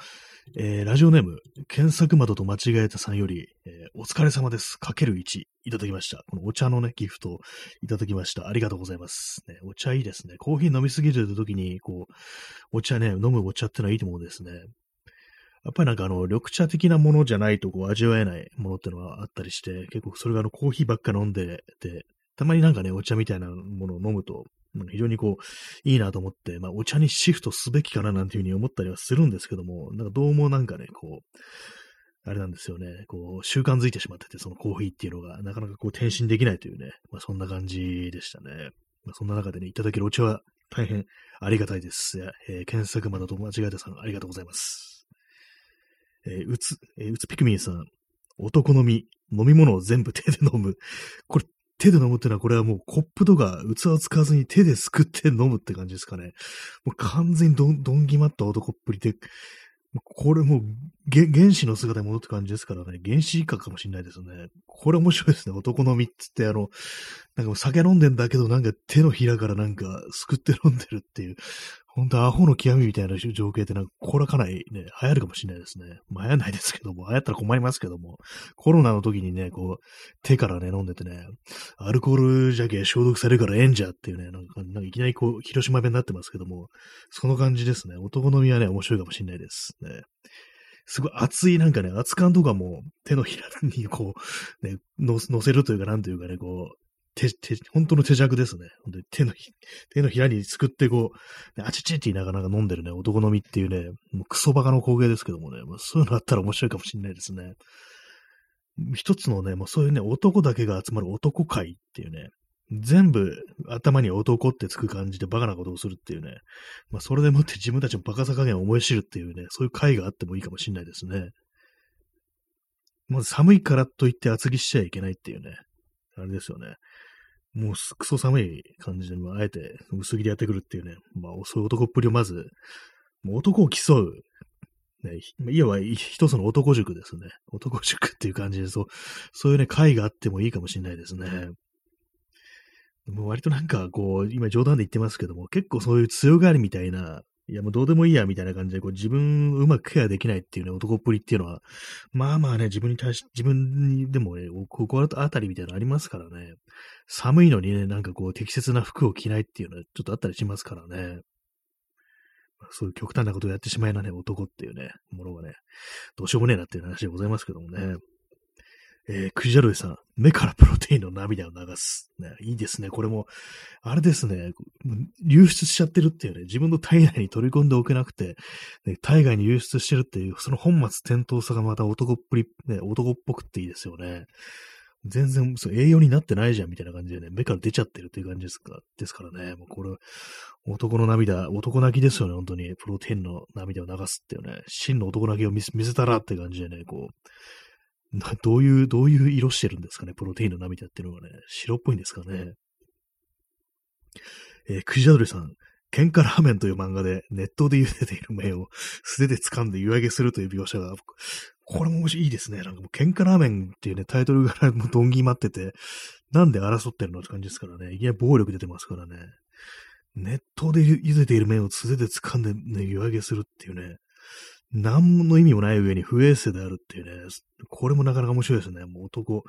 えー、ラジオネーム、検索窓と間違えたさんより、お疲れ様です。かける1、いただきました。このお茶のね、ギフトいただきました。ありがとうございます。ね、お茶いいですね。コーヒー飲みすぎる時に、こう、お茶ね、飲むお茶ってのはいいと思うんですね。やっぱりなんかあの、緑茶的なものじゃないとこう味わえないものってのはあったりして、結構それがあの、コーヒーばっか飲んでて、たまになんかね、お茶みたいなものを飲むと、非常にこう、いいなと思って、まあ、お茶にシフトすべきかななんていうふうに思ったりはするんですけども、なんかどうもなんかね、こう、あれなんですよね、こう、習慣づいてしまってて、そのコーヒーっていうのが、なかなかこう、転身できないというね、まあ、そんな感じでしたね。まあ、そんな中でね、いただけるお茶は大変ありがたいです。えー、検索窓と間違えたさん、ありがとうございます。えー、うつ、えー、うつピクミンさん、男のみ、飲み物を全部手で飲む。これ、手で飲むってのは、これはもうコップとか器を使わずに手ですくって飲むって感じですかね。もう完全にどん、どんぎまった男っぷりで、これもう原始の姿に戻った感じですからね、原始以下かもしれないですね。これ面白いですね。男のみっつって、あの、なんか酒飲んでんだけど、なんか手のひらからなんかすくって飲んでるっていう、ほんとアホの極みみたいな情景ってなんか、これはかなりね、流行るかもしれないですね。まあ流行んないですけども、流行ったら困りますけども、コロナの時にね、こう、手からね、飲んでてね、アルコールじゃけ消毒されるからええんじゃっていうね、なんか、なんかいきなりこう、広島弁になってますけども、その感じですね。男のみはね、面白いかもしれないです。ね。すごい熱いなんかね、熱感とかも手のひらにこう、ね、乗せるというか、なんというかね、こう、手、手、本当の手弱ですね。本当に手のひ、手のひらにすくってこう、あちちって言いながら飲んでるね、男飲みっていうね、もうクソバカの光景ですけどもね、まあ、そういうのあったら面白いかもしれないですね。一つのね、もうそういうね、男だけが集まる男会っていうね、全部頭に男ってつく感じでバカなことをするっていうね。まあ、それでもって自分たちのバカさ加減を思い知るっていうね、そういう会があってもいいかもしれないですね。まず寒いからといって厚着しちゃいけないっていうね。あれですよね。もうくそ寒い感じで、あえて薄着でやってくるっていうね。まあ、そういう男っぷりをまず、もう男を競う。ね、いわば一つの男塾ですね。男塾っていう感じで、そう、そういうね、会があってもいいかもしれないですね。もう割となんかこう、今冗談で言ってますけども、結構そういう強がりみたいな、いやもうどうでもいいやみたいな感じで、こう自分うまくケアできないっていうね、男っぷりっていうのは、まあまあね、自分に対し、自分にでもね、ここあたりみたいなのありますからね、寒いのにね、なんかこう適切な服を着ないっていうのはちょっとあったりしますからね。そういう極端なことをやってしまいなね、男っていうね、ものがね、どうしようもねえなっていう話でございますけどもね。えー、クジャルイさん、目からプロテインの涙を流す。ね、いいですね。これも、あれですね、流出しちゃってるっていうね、自分の体内に取り込んでおけなくて、ね、体外に流出してるっていう、その本末転倒さがまた男っぷり、ね、男っぽくっていいですよね。全然そう栄養になってないじゃんみたいな感じでね、目から出ちゃってるっていう感じですか？ですからね、もうこれ、男の涙、男泣きですよね、本当に。プロテインの涙を流すっていうね、真の男泣きを見せたらって感じでね、こう、どういう、どういう色してるんですかね、プロテインの涙っていうのはね、白っぽいんですかね？えー、クジャドリさん、喧嘩ラーメンという漫画で熱湯で茹でている麺を素手で掴んで湯揚げするという描写が、これもいいですね。なんかもう喧嘩ラーメンっていうね、タイトルからもドンギ待ってて、なんで争ってるのって感じですからね。いきなり暴力出てますからね。熱湯で茹でている麺を素手で掴んでね、湯揚げするっていうね。何の意味もない上に不衛生であるっていうね、これもなかなか面白いですね。もう男、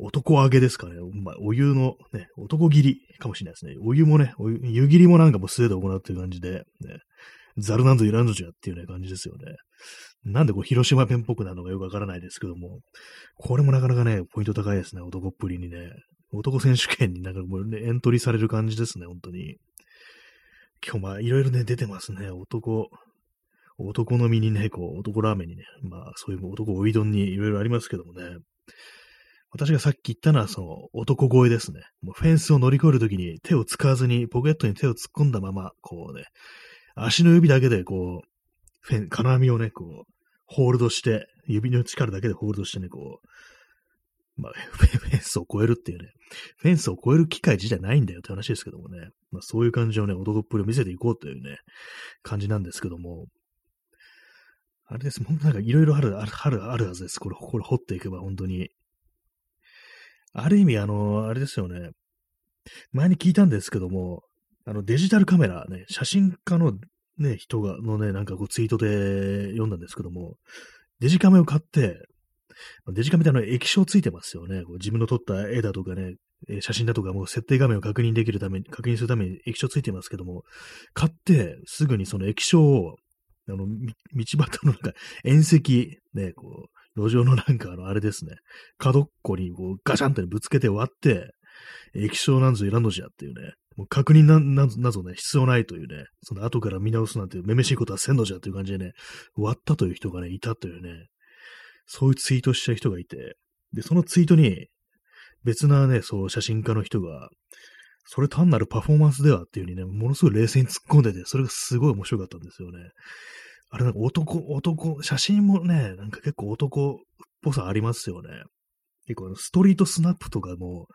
男揚げですかね。まあ、お湯のね、男切りかもしれないですね。お湯もね、お湯湯切りもなんかもう素手で行うっていう感じで、ね、ザルなんぞいらんぞじゃっていうね、感じですよね。なんでこう、広島弁っぽくなるのかよくわからないですけども、これもなかなかね、ポイント高いですね、男っぷりにね。男選手権になんかもう、ね、エントリーされる感じですね、本当に。今日まあ、いろいろね、出てますね。男、男の身にね、こう、男ラーメンにね、まあ、そういう男おいどんにいろいろありますけどもね。私がさっき言ったのは、その、男声ですね。もうフェンスを乗り越えるときに手を使わずに、ポケットに手を突っ込んだまま、こうね、足の指だけで、こう、フェン、金網をね、こう、ホールドして、指の力だけでホールドしてね、こう、まあ、フェンスを越えるっていうね、フェンスを越える機会自体ないんだよって話ですけどもね、まあそういう感じをね、男っぷりを見せていこうというね、感じなんですけども、あれです。本当なんかいろいろある、ある、ある、あるはずです。これ、これ掘っていけば本当に。ある意味、あの、あれですよね。前に聞いたんですけども、あの、デジタルカメラね、写真家のね、人が、のね、なんかこうツイートで読んだんですけども、デジカメを買って、デジカメってあの液晶ついてますよね。こう自分の撮った絵だとかね、写真だとかもう設定画面を確認できるために、確認するために液晶ついてますけども、買ってすぐにその液晶をあの、道端のなんか、縁石、ね、こう、路上のなんかあの、あれですね、角っこにこうガチャンとぶつけて割って、液晶なんぞいらんのじゃっていうね、もう確認なななぞね、必要ないというね、その後から見直すなんてめめしいことはせんのじゃという感じでね、割ったという人がね、いたというね、そういうツイートした人がいて、で、そのツイートに、別なね、そう、写真家の人が、それ単なるパフォーマンスではっていう風にね、ものすごい冷静に突っ込んでて、それがすごい面白かったんですよね。あれなんか男、男、写真もね、なんか結構男っぽさありますよね。結構ストリートスナップとかも、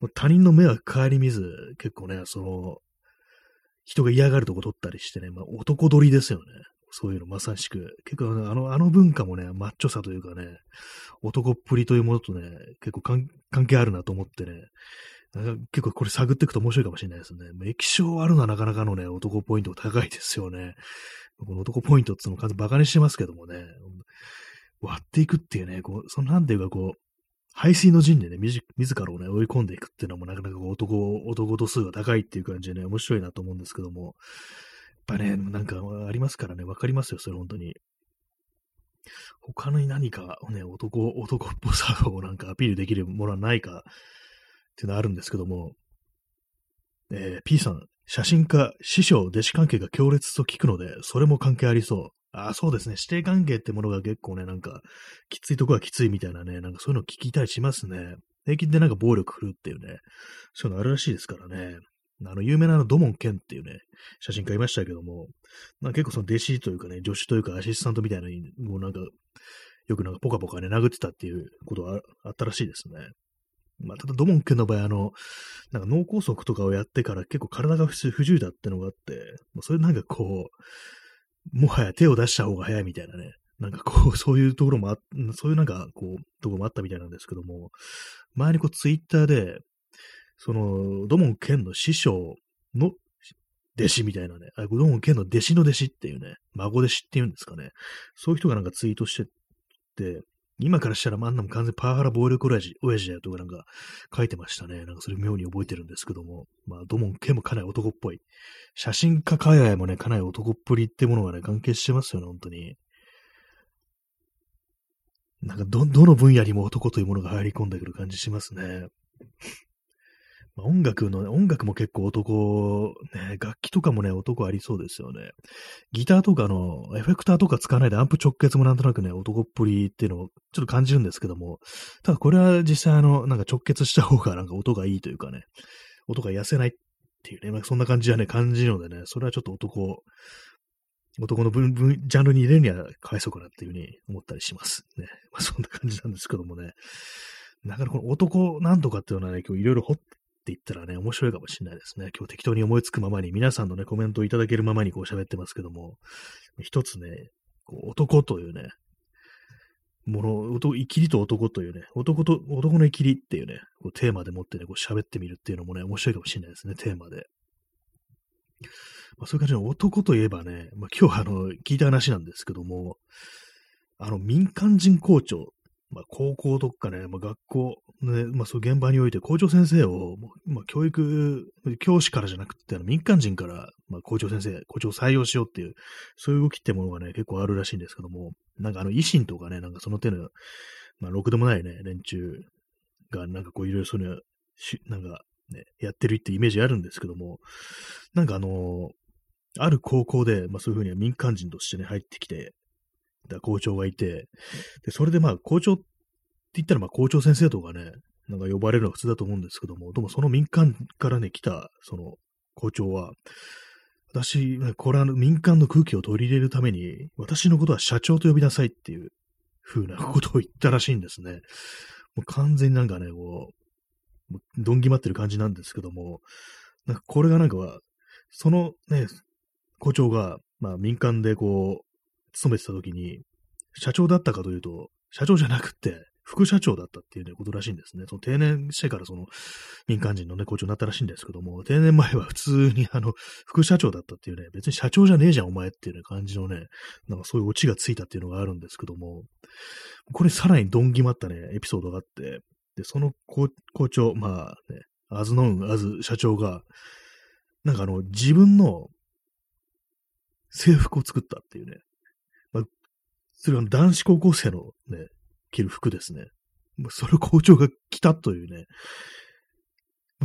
も他人の目は顧みず、結構ね、その、人が嫌がるとこ撮ったりしてね、まあ男撮りですよね。そういうのまさしく。結構あの、あの文化もね、マッチョさというかね、男っぷりというものとね、結構関係あるなと思ってね、結構これ探っていくと面白いかもしれないですね。液晶あるのはなかなかのね、男ポイント高いですよね。この男ポイントっていうのを完全バカにしてますけどもね、割っていくっていうね、こう、そのなんていうかこう、排水の陣でね、自らをね、追い込んでいくっていうのもなかなか男、男度数が高いっていう感じでね、面白いなと思うんですけども、やっぱね、なんかありますからね、わかりますよ、それ本当に。他に何かね、男、男っぽさをなんかアピールできるものはないかっていうのはあるんですけども、えー、P さん、写真家、師匠、弟子関係が強烈と聞くので、それも関係ありそう。あそうですね。指定関係ってものが結構ね、なんか、きついとこはきついみたいなね、なんかそういうの聞きたりしますね。平均でなんか暴力振るっていうね、そういうのあるらしいですからね。あの、有名なあのドモン・ケンっていうね、写真家いましたけども、まあ、結構その弟子というかね、助手というかアシスタントみたいなのに、もうなんか、よくなんかポカポカね、殴ってたっていうことはあったらしいですね。まあ、ただ、ドモン君の場合、あの、なんか脳梗塞とかをやってから結構体が不自由だってのがあって、まあ、それなんかこう、もはや手を出した方が早いみたいなね、なんかこう、<laughs> そういうところもあ、そういうなんかこう、ところもあったみたいなんですけども、前にこう、ツイッターで、その、ドモン県の師匠の弟子みたいなね、あドモン県の弟子の弟子っていうね、孫弟子っていうんですかね、そういう人がなんかツイートしてて、今からしたら、あんなも完全パワハラ暴力親父、親父だよとかなんか書いてましたね。なんかそれ妙に覚えてるんですけども。まあ、ドモンケもかなり男っぽい。写真家海外もね、かなり男っぷりってものがね、関係してますよね、本当に。なんか、ど、どの分野にも男というものが入り込んでくる感じしますね。まあ、音楽の、音楽も結構男、ね、楽器とかもね、男ありそうですよね。ギターとかの、エフェクターとか使わないでアンプ直結もなんとなくね、男っぷりっていうのをちょっと感じるんですけども、ただこれは実際あの、なんか直結した方がなんか音がいいというかね、音が痩せないっていうね、まあ、そんな感じはね、感じるのでね、それはちょっと男、男の分、分、ジャンルに入れるにはかわいそうかなっていうふうに思ったりします。ね。まあそんな感じなんですけどもね。なかなかこの男なんとかっていうのはね、今日いろいろ掘っって言ったらね、面白いかもしれないですね。今日適当に思いつくままに、皆さんのね、コメントをいただけるままにこう喋ってますけども、一つね、こう男というね、もの、生きりと男というね、男と、男の生きりっていうね、こうテーマでもってね、こう喋ってみるっていうのもね、面白いかもしれないですね、テーマで。まあ、そういう感じの男といえばね、まあ、今日はあの、聞いた話なんですけども、あの、民間人校長まあ、高校とかね、まあ、学校、ね、まあ、そう現場において校長先生を、まあ、教育、教師からじゃなくて、民間人から、まあ、校長先生、校長を採用しようっていう、そういう動きってものがね、結構あるらしいんですけども、なんかあの、維新とかね、なんかその手の、まあ、ろくでもないね、連中が、なんかこう、いろいろそういう、なんか、ね、やってるってイメージあるんですけども、なんかあのある高校で、まあそういうふうに民間人としてね、入ってきて、校長がいて、で、それでまあ校長って言ったらまあ校長先生とかね、なんか呼ばれるのが普通だと思うんですけども、でもその民間からね、来た、その校長は、私、これは民間の空気を取り入れるために、私のことは社長と呼びなさいっていう風なことを言ったらしいんですね。もう完全になんかね、こう、どんぎまってる感じなんですけども、なんかこれがなんかは、そのね、校長が、まあ民間でこう、勤めてた時に、社長だったかというと、社長じゃなくて、副社長だったっていう、ね、ことらしいんですね。その定年してからその民間人のね、校長になったらしいんですけども、定年前は普通にあの、副社長だったっていうね、別に社長じゃねえじゃんお前っていうね、感じのね、なんかそういうオチがついたっていうのがあるんですけども、これさらにドン決まったね、エピソードがあって、で、その校長、まあね、アズノン、アズ社長が、なんかあの、自分の制服を作ったっていうね、それは男子高校生のね、着る服ですね。それを校長が着たというね、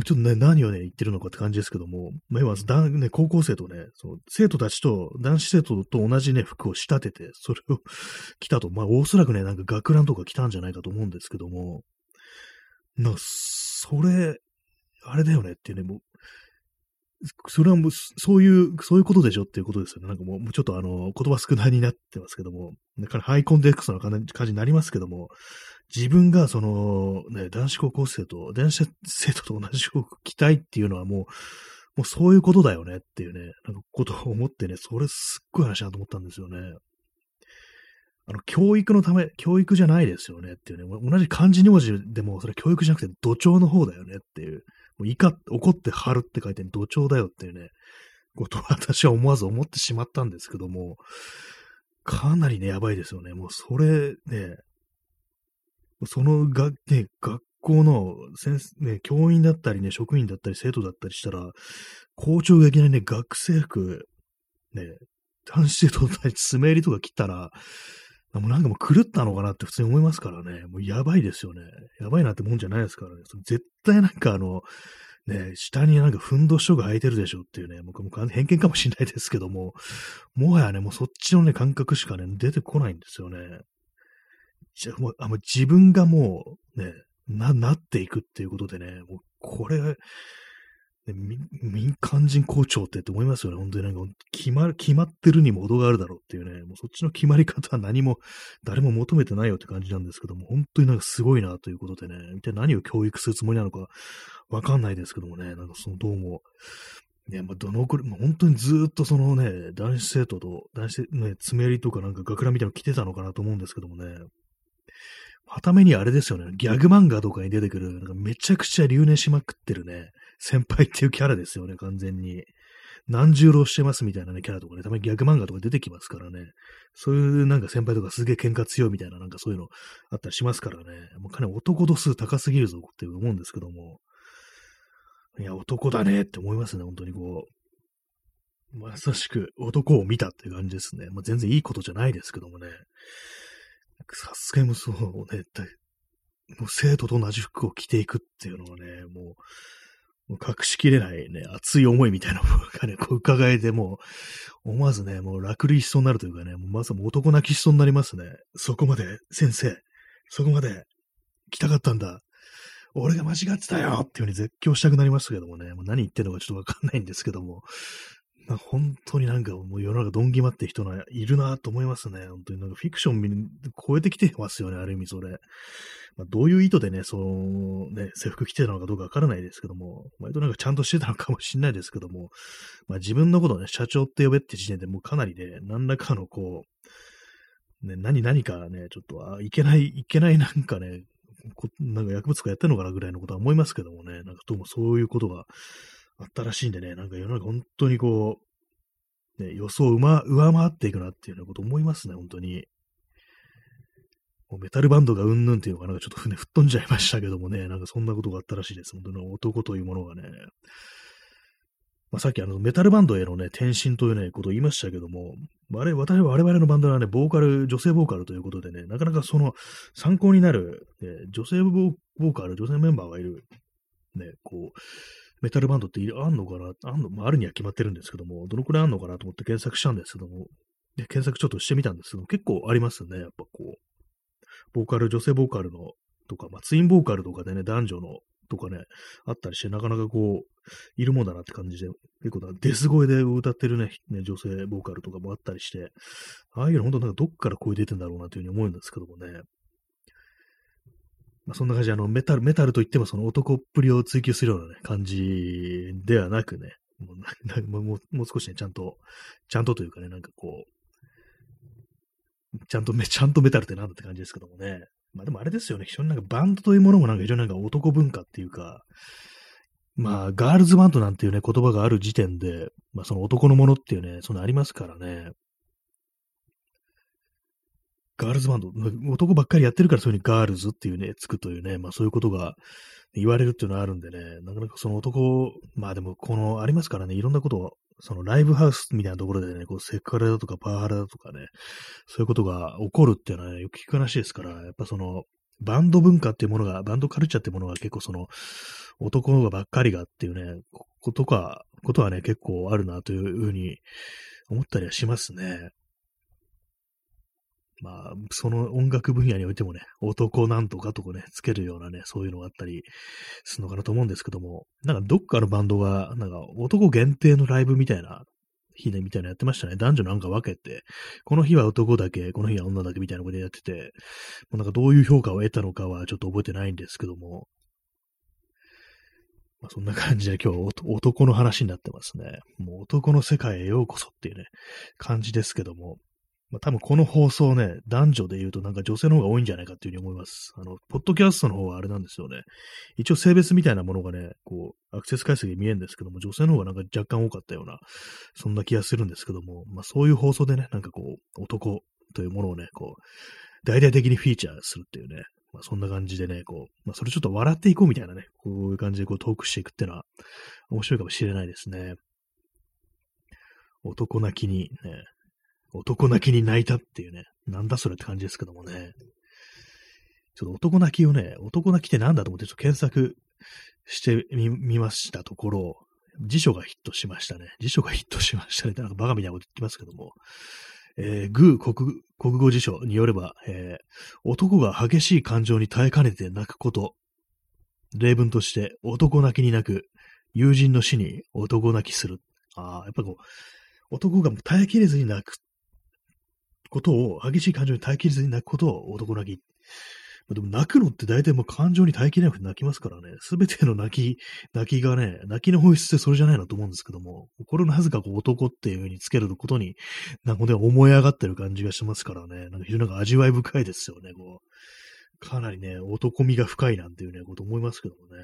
ちょっとね、何をね、言ってるのかって感じですけども、まあ、今、ね、高校生とね、その生徒たちと、男子生徒と同じね、服を仕立てて、それを着たと、まあ、おそらくね、なんか学ランとか着たんじゃないかと思うんですけども、な、それ、あれだよねっていうね、もう、それはもう、そういう、そういうことでしょっていうことですよね。なんかもう、ちょっとあの、言葉少ないになってますけども、だからハイコンテクストな感じになりますけども、自分がその、ね、男子高校生と、男子生徒と同じ服着たいっていうのはもう、もうそういうことだよねっていうね、なんかことを思ってね、それすっごい話だと思ったんですよね。あの、教育のため、教育じゃないですよねっていうね、同じ漢字2文字でも、それ教育じゃなくて土壌の方だよねっていう、怒って張るって書いて土壌だよっていうね、ことを私は思わず思ってしまったんですけども、かなりね、やばいですよね。もうそれね、そのが、ね、学校の先生、ね、教員だったりね、職員だったり生徒だったりしたら、校長がいきなりね、学生服、ね、男子生徒たち爪襟とか切ったら、もうなんかもう狂ったのかなって普通に思いますからね。もうやばいですよね。やばいなってもんじゃないですからね。その絶対なんかあの、ね、下になんかふんどしとか履いてるでしょっていうね、僕も偏見かもしれないですけども、もはやね、もうそっちのね、感覚しかね、出てこないんですよね。じゃもう、あの自分がもう、ね、な、なっていくっていうことでね、もうこれ、民間人校長ってって思いますよね。本当になんか、決ま、決まってるにも程があるだろうっていうね、もうそっちの決まり方は何も、誰も求めてないよって感じなんですけども、本当になんかすごいなということでね、一体何を教育するつもりなのかわかんないですけどもね、なんかそのどうも、ね、まあ、どのくらい、まあ、本当にずっとそのね、男子生徒と、男子、ね、爪襟とかなんか学ランみたいなの着てたのかなと思うんですけどもね、はためにあれですよね、ギャグ漫画とかに出てくる、なんかめちゃくちゃ留年しまくってるね、先輩っていうキャラですよね、完全に。何十浪してますみたいなね、キャラとかね、たまにギャグ漫画とか出てきますからね。そういうなんか先輩とかすげえ喧嘩強いみたいな、なんかそういうのあったりしますからね。もうかなり男度数高すぎるぞって思うんですけども。いや、男だねって思いますね、本当にこう。まさしく男を見たっていう感じですね。まあ、全然いいことじゃないですけどもね。さすがにもそうね、もう生徒と同じ服を着ていくっていうのはね、もう、もう隠しきれないね、熱い思いみたいなものがね、こう伺えてもう、思わずね、もう落類しそうになるというかね、もうまさに男泣きしそうになりますね。そこまで、先生、そこまで来たかったんだ。俺が間違ってたよっていう風に絶叫したくなりましたけどもね、もう何言ってるのかちょっとわかんないんですけども、まあ、本当になんかもう世の中どんぎまって人がいるなと思いますね。本当になんかフィクション超えてきてますよね、ある意味それ。まあ、どういう意図でね、そのね、制服着てたのかどうかわからないですけども、割となんかちゃんとしてたのかもしれないですけども、まあ自分のことをね、社長って呼べって時点でもうかなりね、何らかのこう、ね、何、何かね、ちょっと、あ、いけない、いけない <laughs> なんかね、なんか薬物とかやってんのかなぐらいのことは思いますけどもね、なんかどうもそういうことがあったらしいんでね、なんか世の中本当にこう、ね、予想を上回っていくなっていうようなこと思いますね、本当に。もうメタルバンドがうんぬんっていうのがなんかちょっと船吹っ飛んじゃいましたけどもね、なんかそんなことがあったらしいです。本当に男というものがね。まあ、さっきあのメタルバンドへのね、転身というね、ことを言いましたけども、あれ、我々のバンドはね、ボーカル、女性ボーカルということでね、なかなかその参考になる、ね、女性ボーカル、女性メンバーがいる、ね、こう、メタルバンドってあんのかな？あんの、まあ、あるには決まってるんですけども、どのくらいあんのかなと思って検索したんですけども、で検索ちょっとしてみたんですけども、結構ありますね、やっぱこう、ボーカル、女性ボーカルのとか、まあ、ツインボーカルとかでね、男女のとかね、あったりして、なかなかこう、いるもんだなって感じで、結構なデス声で歌ってるね、ね女性ボーカルとかもあったりして、ああいうの本当なんかどっから声出てんだろうなというふうに思うんですけどもね。まあ、そんな感じで、あの、メタル、メタルといってもその男っぷりを追求するようなね、感じではなくね、もうもうもう少しね、ちゃんと、ちゃんとというかね、なんかこう、ちゃんとめ、ちゃんとメタルってなんだって感じですけどもね。まあでもあれですよね、非常になんかバンドというものもなんか非常になんか男文化っていうか、まあ、ガールズバンドなんていうね、言葉がある時点で、まあその男のものっていうね、そのありますからね。ガールズバンド、男ばっかりやってるからそういうふうにガールズっていうね、つくというね、まあそういうことが言われるっていうのはあるんでね、なかなかその男、まあでもこの、ありますからね、いろんなことを、そのライブハウスみたいなところでね、こうセクハラだとかパワハラだとかね、そういうことが起こるっていうのはね、よく聞く話ですから、やっぱその、バンド文化っていうものが、バンドカルチャーっていうものが結構その、男のばっかりがっていうね、ことか、ことはね、結構あるなというふうに思ったりはしますね。まあ、その音楽分野においてもね、男なんとかとかね、つけるようなね、そういうのがあったりするのかなと思うんですけども、なんかどっかのバンドが、なんか男限定のライブみたいな日でみたいなのやってましたね。男女なんか分けて、この日は男だけ、この日は女だけみたいなことやってて、もうなんかどういう評価を得たのかはちょっと覚えてないんですけども、まあ、そんな感じで今日は男の話になってますね。もう男の世界へようこそっていうね、感じですけども、まあ、多分この放送ね、男女で言うとなんか女性の方が多いんじゃないかっていうふうに思います。あの、ポッドキャストの方はあれなんですよね。一応性別みたいなものがね、こう、アクセス回数が見えるんですけども、女性の方がなんか若干多かったような、そんな気がするんですけども、まあそういう放送でね、なんかこう、男というものをね、こう、大々的にフィーチャーするっていうね、まあそんな感じでね、こう、まあそれちょっと笑っていこうみたいなね、こういう感じでこうトークしていくっていうのは面白いかもしれないですね。男泣きにね、男泣きに泣いたっていうね、なんだそれって感じですけどもね。ちょっと男泣きをね、男泣きってなんだと思ってちょっと検索してみ、ましたところ、辞書がヒットしましたね。辞書がヒットしましたね。なんかバカみたいなこと言ってますけども。えー、グー国国語辞書によれば、えー、男が激しい感情に耐えかねて泣くこと。例文として、男泣きに泣く。友人の死に男泣きする。ああ、やっぱこう、男が耐えきれずに泣くことを、激しい感情に耐えきれずに泣くことを男泣き。まあでも泣くのって大体もう感情に耐えきれなくて泣きますからね。すべての泣き、泣きがね、泣きの本質ってそれじゃないのと思うんですけども、これをなぜかこう男っていう風につけることに、なんかね、思い上がってる感じがしますからね。なんか非常になんか味わい深いですよね、こう。かなりね、男味が深いなんていうね、こと思いますけどもね。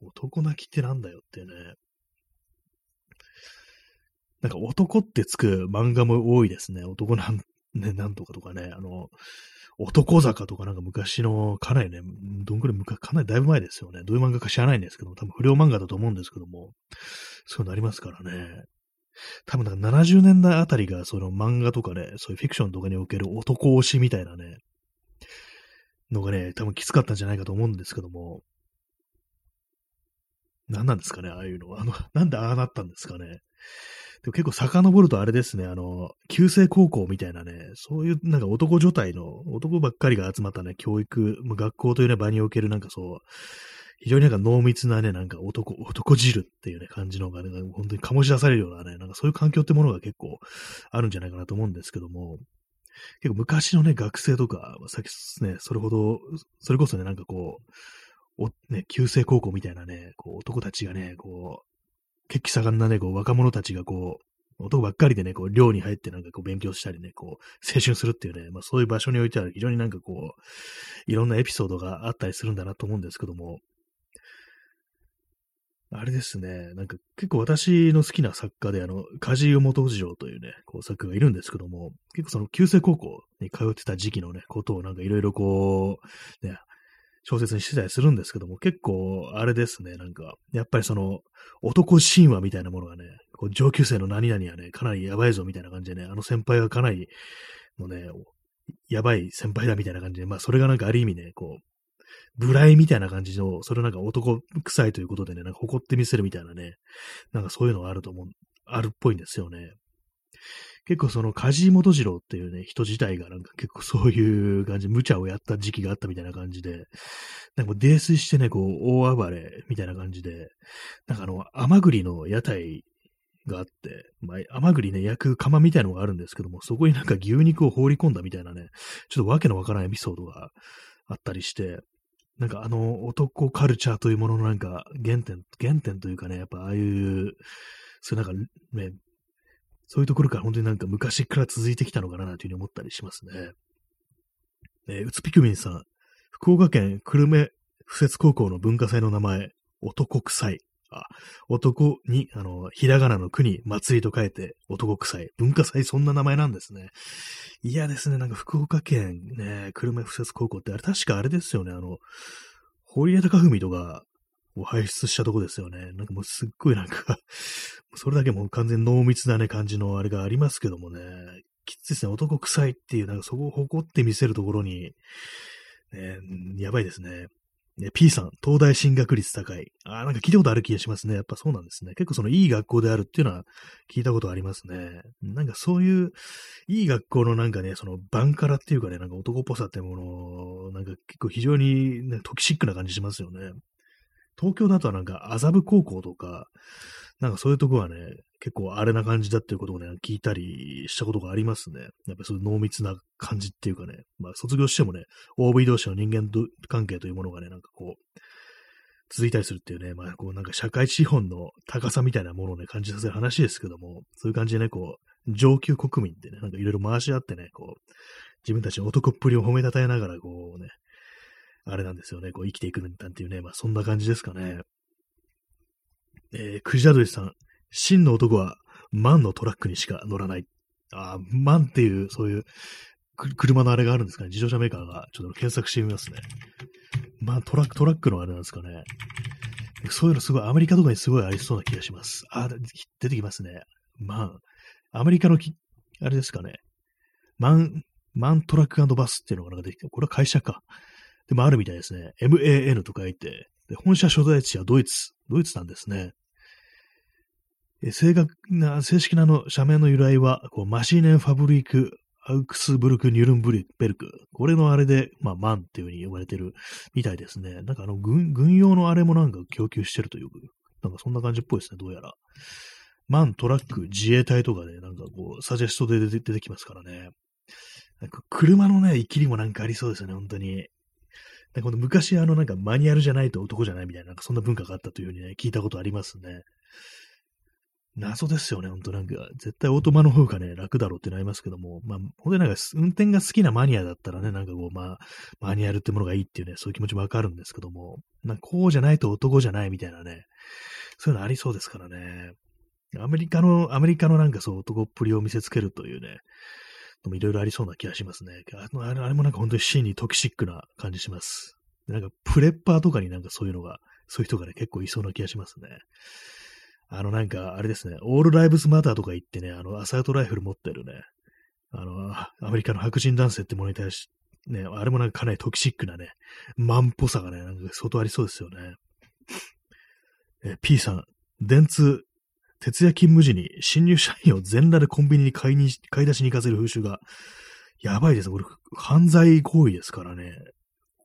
男泣きってなんだよってね。なんか男ってつく漫画も多いですね。男なんね、なんとかとかね、あの、男坂とかなんか昔の、かなりね、どんくらい昔、かなりだいぶ前ですよね。どういう漫画か知らないんですけども、多分不良漫画だと思うんですけども、そういうのありますからね。多分なんか70年代あたりがその漫画とかね、そういうフィクションとかにおける男推しみたいなね、のがね、多分きつかったんじゃないかと思うんですけども、何なんですかね、ああいうのは。あの、なんでああなったんですかね。でも結構遡るとあれですね、あの、旧制高校みたいなね、そういうなんか男女体の、男ばっかりが集まったね、教育、まあ学校というね、場におけるなんかそう、非常になんか濃密なね、なんか男、男汁っていうね、感じのがね、本当に醸し出されるようなね、なんかそういう環境ってものが結構あるんじゃないかなと思うんですけども、結構昔のね、学生とか、さっきね、それほど、それこそね、なんかこう、お、ね、旧制高校みたいなね、こう、男たちがね、こう、血気盛んなね、こう、若者たちがこう、男ばっかりでね、こう、寮に入ってなんかこう、勉強したりね、こう、青春するっていうね、まあそういう場所においては非常になんかこう、いろんなエピソードがあったりするんだなと思うんですけども、あれですね、なんか結構私の好きな作家で、あの、梶井元次郎というね、こう作家がいるんですけども、結構その旧制高校に通ってた時期のね、ことをなんかいろいろこう、ね、小説にしてたりするんですけども、結構、あれですね、なんか、やっぱりその、男神話みたいなものがね、こう上級生の何々はね、かなりやばいぞみたいな感じでね、あの先輩はかなりのね、やばい先輩だみたいな感じで、まあそれがなんかある意味ね、こう、無頼みたいな感じの、それなんか男臭いということでね、なんか誇ってみせるみたいなね、なんかそういうのがあると思う、あるっぽいんですよね。結構その梶本次郎っていうね、人自体がなんか結構そういう感じ、無茶をやった時期があったみたいな感じで、なんか泥酔してね、こう、大暴れみたいな感じで、なんかあの、甘栗の屋台があって、まあ、甘栗ね、焼く釜みたいのがあるんですけども、そこになんか牛肉を放り込んだみたいなね、ちょっとわけのわからないエピソードがあったりして、なんかあの男カルチャーというもののなんか原点、原点というかね、やっぱああいう、そういうなんかね、そういうところから本当になんか昔から続いてきたのかなというふうに思ったりしますね。えー、うつぴくみんさん、福岡県久留米不設高校の文化祭の名前、男臭い。あ、男に、あの、ひらがなの国、祭りと書いて、男臭い。文化祭、そんな名前なんですね。嫌ですね。なんか福岡県ね、久留米不設高校って、あれ確かあれですよね。あの、堀江貴文とか、を輩出したとこですよね。なんかもうすっごいなんか <laughs> それだけもう完全濃密なね、感じのあれがありますけどもね、きついですね。男臭いっていう、なんかそこを誇って見せるところに、ね、やばいですね。ね、P さん、東大進学率高い。あなんか聞いたことある気がしますね。やっぱそうなんですね。結構そのいい学校であるっていうのは聞いたことありますね。なんかそういう、いい学校のなんかね、そのバンカラっていうかね、なんか男っぽさってもの、なんか結構非常にね、トキシックな感じしますよね。東京だとなんか麻布高校とか、なんかそういうとこはね、結構あれな感じだっていうことをね、聞いたりしたことがありますね。やっぱそういう濃密な感じっていうかね、まあ卒業してもね、OB 同士の人間関係というものがね、なんかこう、続いたりするっていうね、まあ、こうなんか社会資本の高さみたいなものをね、感じさせる話ですけども、そういう感じでね、こう、上級国民ってね、なんかいろいろ回し合ってね、こう、自分たちの男っぷりを褒めたたえながら、こうね、あれなんですよね、こう生きていくなんていうね、まあそんな感じですかね。えー、クジラドリさん、真の男は万のトラックにしか乗らない。ああ万っていう、そういう車のあれがあるんですかね。自動車メーカーが、ちょっと検索してみますね。まあ、トラック、トラックのあれなんですかね。そういうのすごい、アメリカとかにすごいありそうな気がします。あ、出てきますね。まあ、アメリカのき、あれですかね。マン、マントラックバスっていうのがなんかできて、これは会社か。でもあるみたいですね。MAN と書いて、で本社所在地はドイツ。ドイツなんですね。正確な、正式なの社名の由来は、こうマシーネンファブリークアウクスブルク・ニュルンブルベルク。これのあれで、まあ、マンっていう風に呼ばれてるみたいですね。なんかあの、軍、軍用のあれもなんか供給してるという、なんかそんな感じっぽいですね、どうやら。マン、トラック、自衛隊とかで、なんかこう、サジェストで出てきますからね。なんか車のね、生きりもなんかありそうですよね、本当に。なんか昔あのなんかマニュアルじゃないと男じゃないみたいな、なんかそんな文化があったというふうにね、聞いたことありますね。謎ですよね、ほんとなんか、絶対オートマの方がね、楽だろうってなりますけども、まあ、ほんとになんか、運転が好きなマニアだったらね、なんかこう、まあ、マニュアルってものがいいっていうね、そういう気持ちもわかるんですけども、なんかこうじゃないと男じゃないみたいなね、そういうのありそうですからね。アメリカの、アメリカのなんかそう、男っぷりを見せつけるというね、のもいろいろありそうな気がしますね。あれもなんか本当に真にトキシックな感じします。なんか、プレッパーとかになんかそういうのが、そういう人がね、結構いそうな気がしますね。あの、なんか、あれですね、オールライブズマターとか言ってね、あの、アサルトライフル持ってるね、あの、アメリカの白人男性ってものに対し、ね、あれもなんかかなりトキシックなね、マンっぽさがね、なんか相当ありそうですよね。え、P さん、電通、徹夜勤務時に新入社員を全裸でコンビニに買いに、買い出しに行かせる風習が、やばいです。これ、犯罪行為ですからね。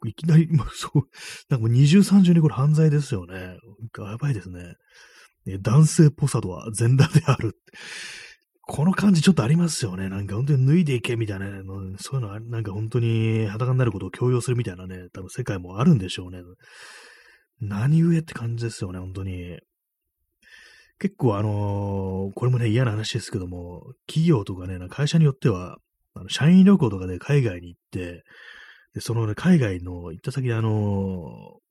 いきなり、もうそう、なんかもう二重三重にこれ犯罪ですよね。やばいですね。男性っぽさとは全裸である。この感じちょっとありますよね。なんか本当に脱いでいけみたいな、ね、そういうのはなんか本当に裸になることを強要するみたいなね、多分世界もあるんでしょうね。何故って感じですよね、本当に。結構あのー、これもね、嫌な話ですけども、企業とかね、会社によっては、あの社員旅行とかで海外に行って、で、そのね、海外の行った先であのー、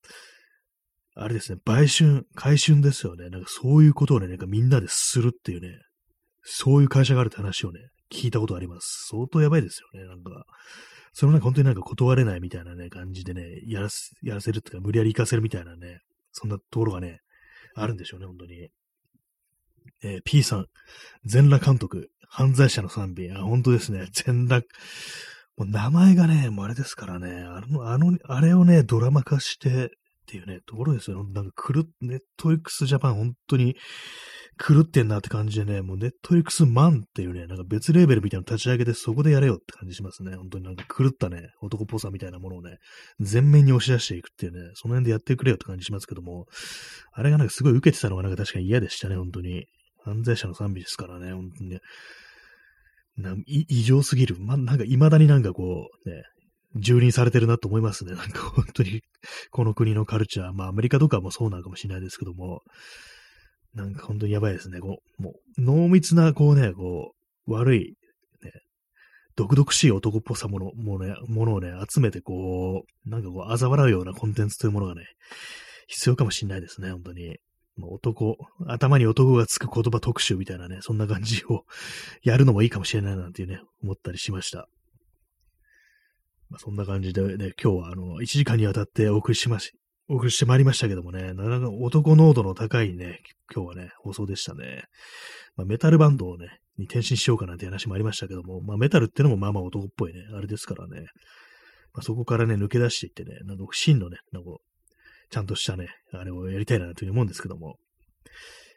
あれですね、売春、回春ですよね。なんかそういうことをね、なんかみんなでするっていうね、そういう会社があるって話をね、聞いたことあります。相当やばいですよね、なんか。そのなんか本当になんか断れないみたいなね、感じでね、やらせ、やらせるっていうか、無理やり行かせるみたいなね、そんなところがね、あるんでしょうね、本当に。えー、P さん、全裸監督、犯罪者の賛美。あ、本当ですね。全裸、もう名前がね、もうあれですからね、あの、あの、あれをね、ドラマ化して、っていうね、ところですよ。なんか狂っ、ネットリックスジャパン本当に狂ってんなって感じでね、もうネットリックスマンっていうね、なんか別レーベルみたいなの立ち上げてそこでやれよって感じしますね。本当になんか狂ったね、男っぽさみたいなものをね、全面に押し出していくっていうね、その辺でやってくれよって感じしますけども、あれがなんかすごい受けてたのがなんか確かに嫌でしたね、本当に。犯罪者の賛美ですからね、本当にね。な異常すぎる。ま、なんか未だになんかこう、ね、蹂躙されてるなと思いますね。なんか本当に、この国のカルチャー、まあアメリカとかもそうなのかもしれないですけども、なんか本当にやばいですね。こう、もう、濃密な、こうね、こう、悪い、ね、毒々しい男っぽさもの、もね、ものをね、集めて、こう、なんかこう、嘲笑うようなコンテンツというものがね、必要かもしれないですね、本当に。男、頭に男がつく言葉特集みたいなね、そんな感じを <laughs> やるのもいいかもしれないなんていうね、思ったりしました。まあ、そんな感じでね、今日はあの、1時間にわたってお送りしまし、お送りしてまいりましたけどもね、なかなか男濃度の高いね、今日はね、放送でしたね。まあ、メタルバンドをね、に転身しようかなんて話もありましたけども、まあ、メタルってのもまあまあ男っぽいね、あれですからね。まあ、そこからね、抜け出していってね、なんか真のね、なんか、ちゃんとしたね、あれをやりたいなというふうに思うんですけども、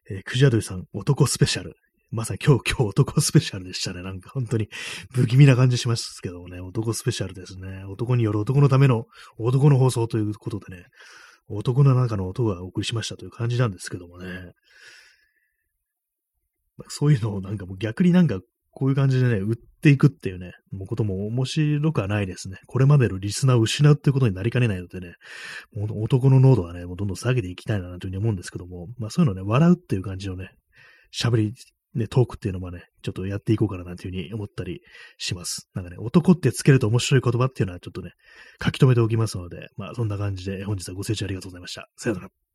えー、クジアドリさん、男スペシャル。まさに今日、今日男スペシャルでしたね。なんか本当に不気味な感じしますけどもね、男スペシャルですね。男による男のための男の放送ということでね、男の中の音がお送りしましたという感じなんですけどもね。そういうのをなんかもう逆になんかこういう感じでね、売っていくっていうね、もうことも面白くはないですね。これまでのリスナーを失うってことになりかねないのでね、もう男の濃度はね、もうどんどん下げていきたいなというふうに思うんですけども、まあそういうのね、笑うっていう感じのね、喋り、ね、トークっていうのもね、ちょっとやっていこうかななんていうふうに思ったりします。なんかね、男ってつけると面白い言葉っていうのはちょっとね、書き留めておきますので、まあそんな感じで本日はご清聴ありがとうございました。さよなら。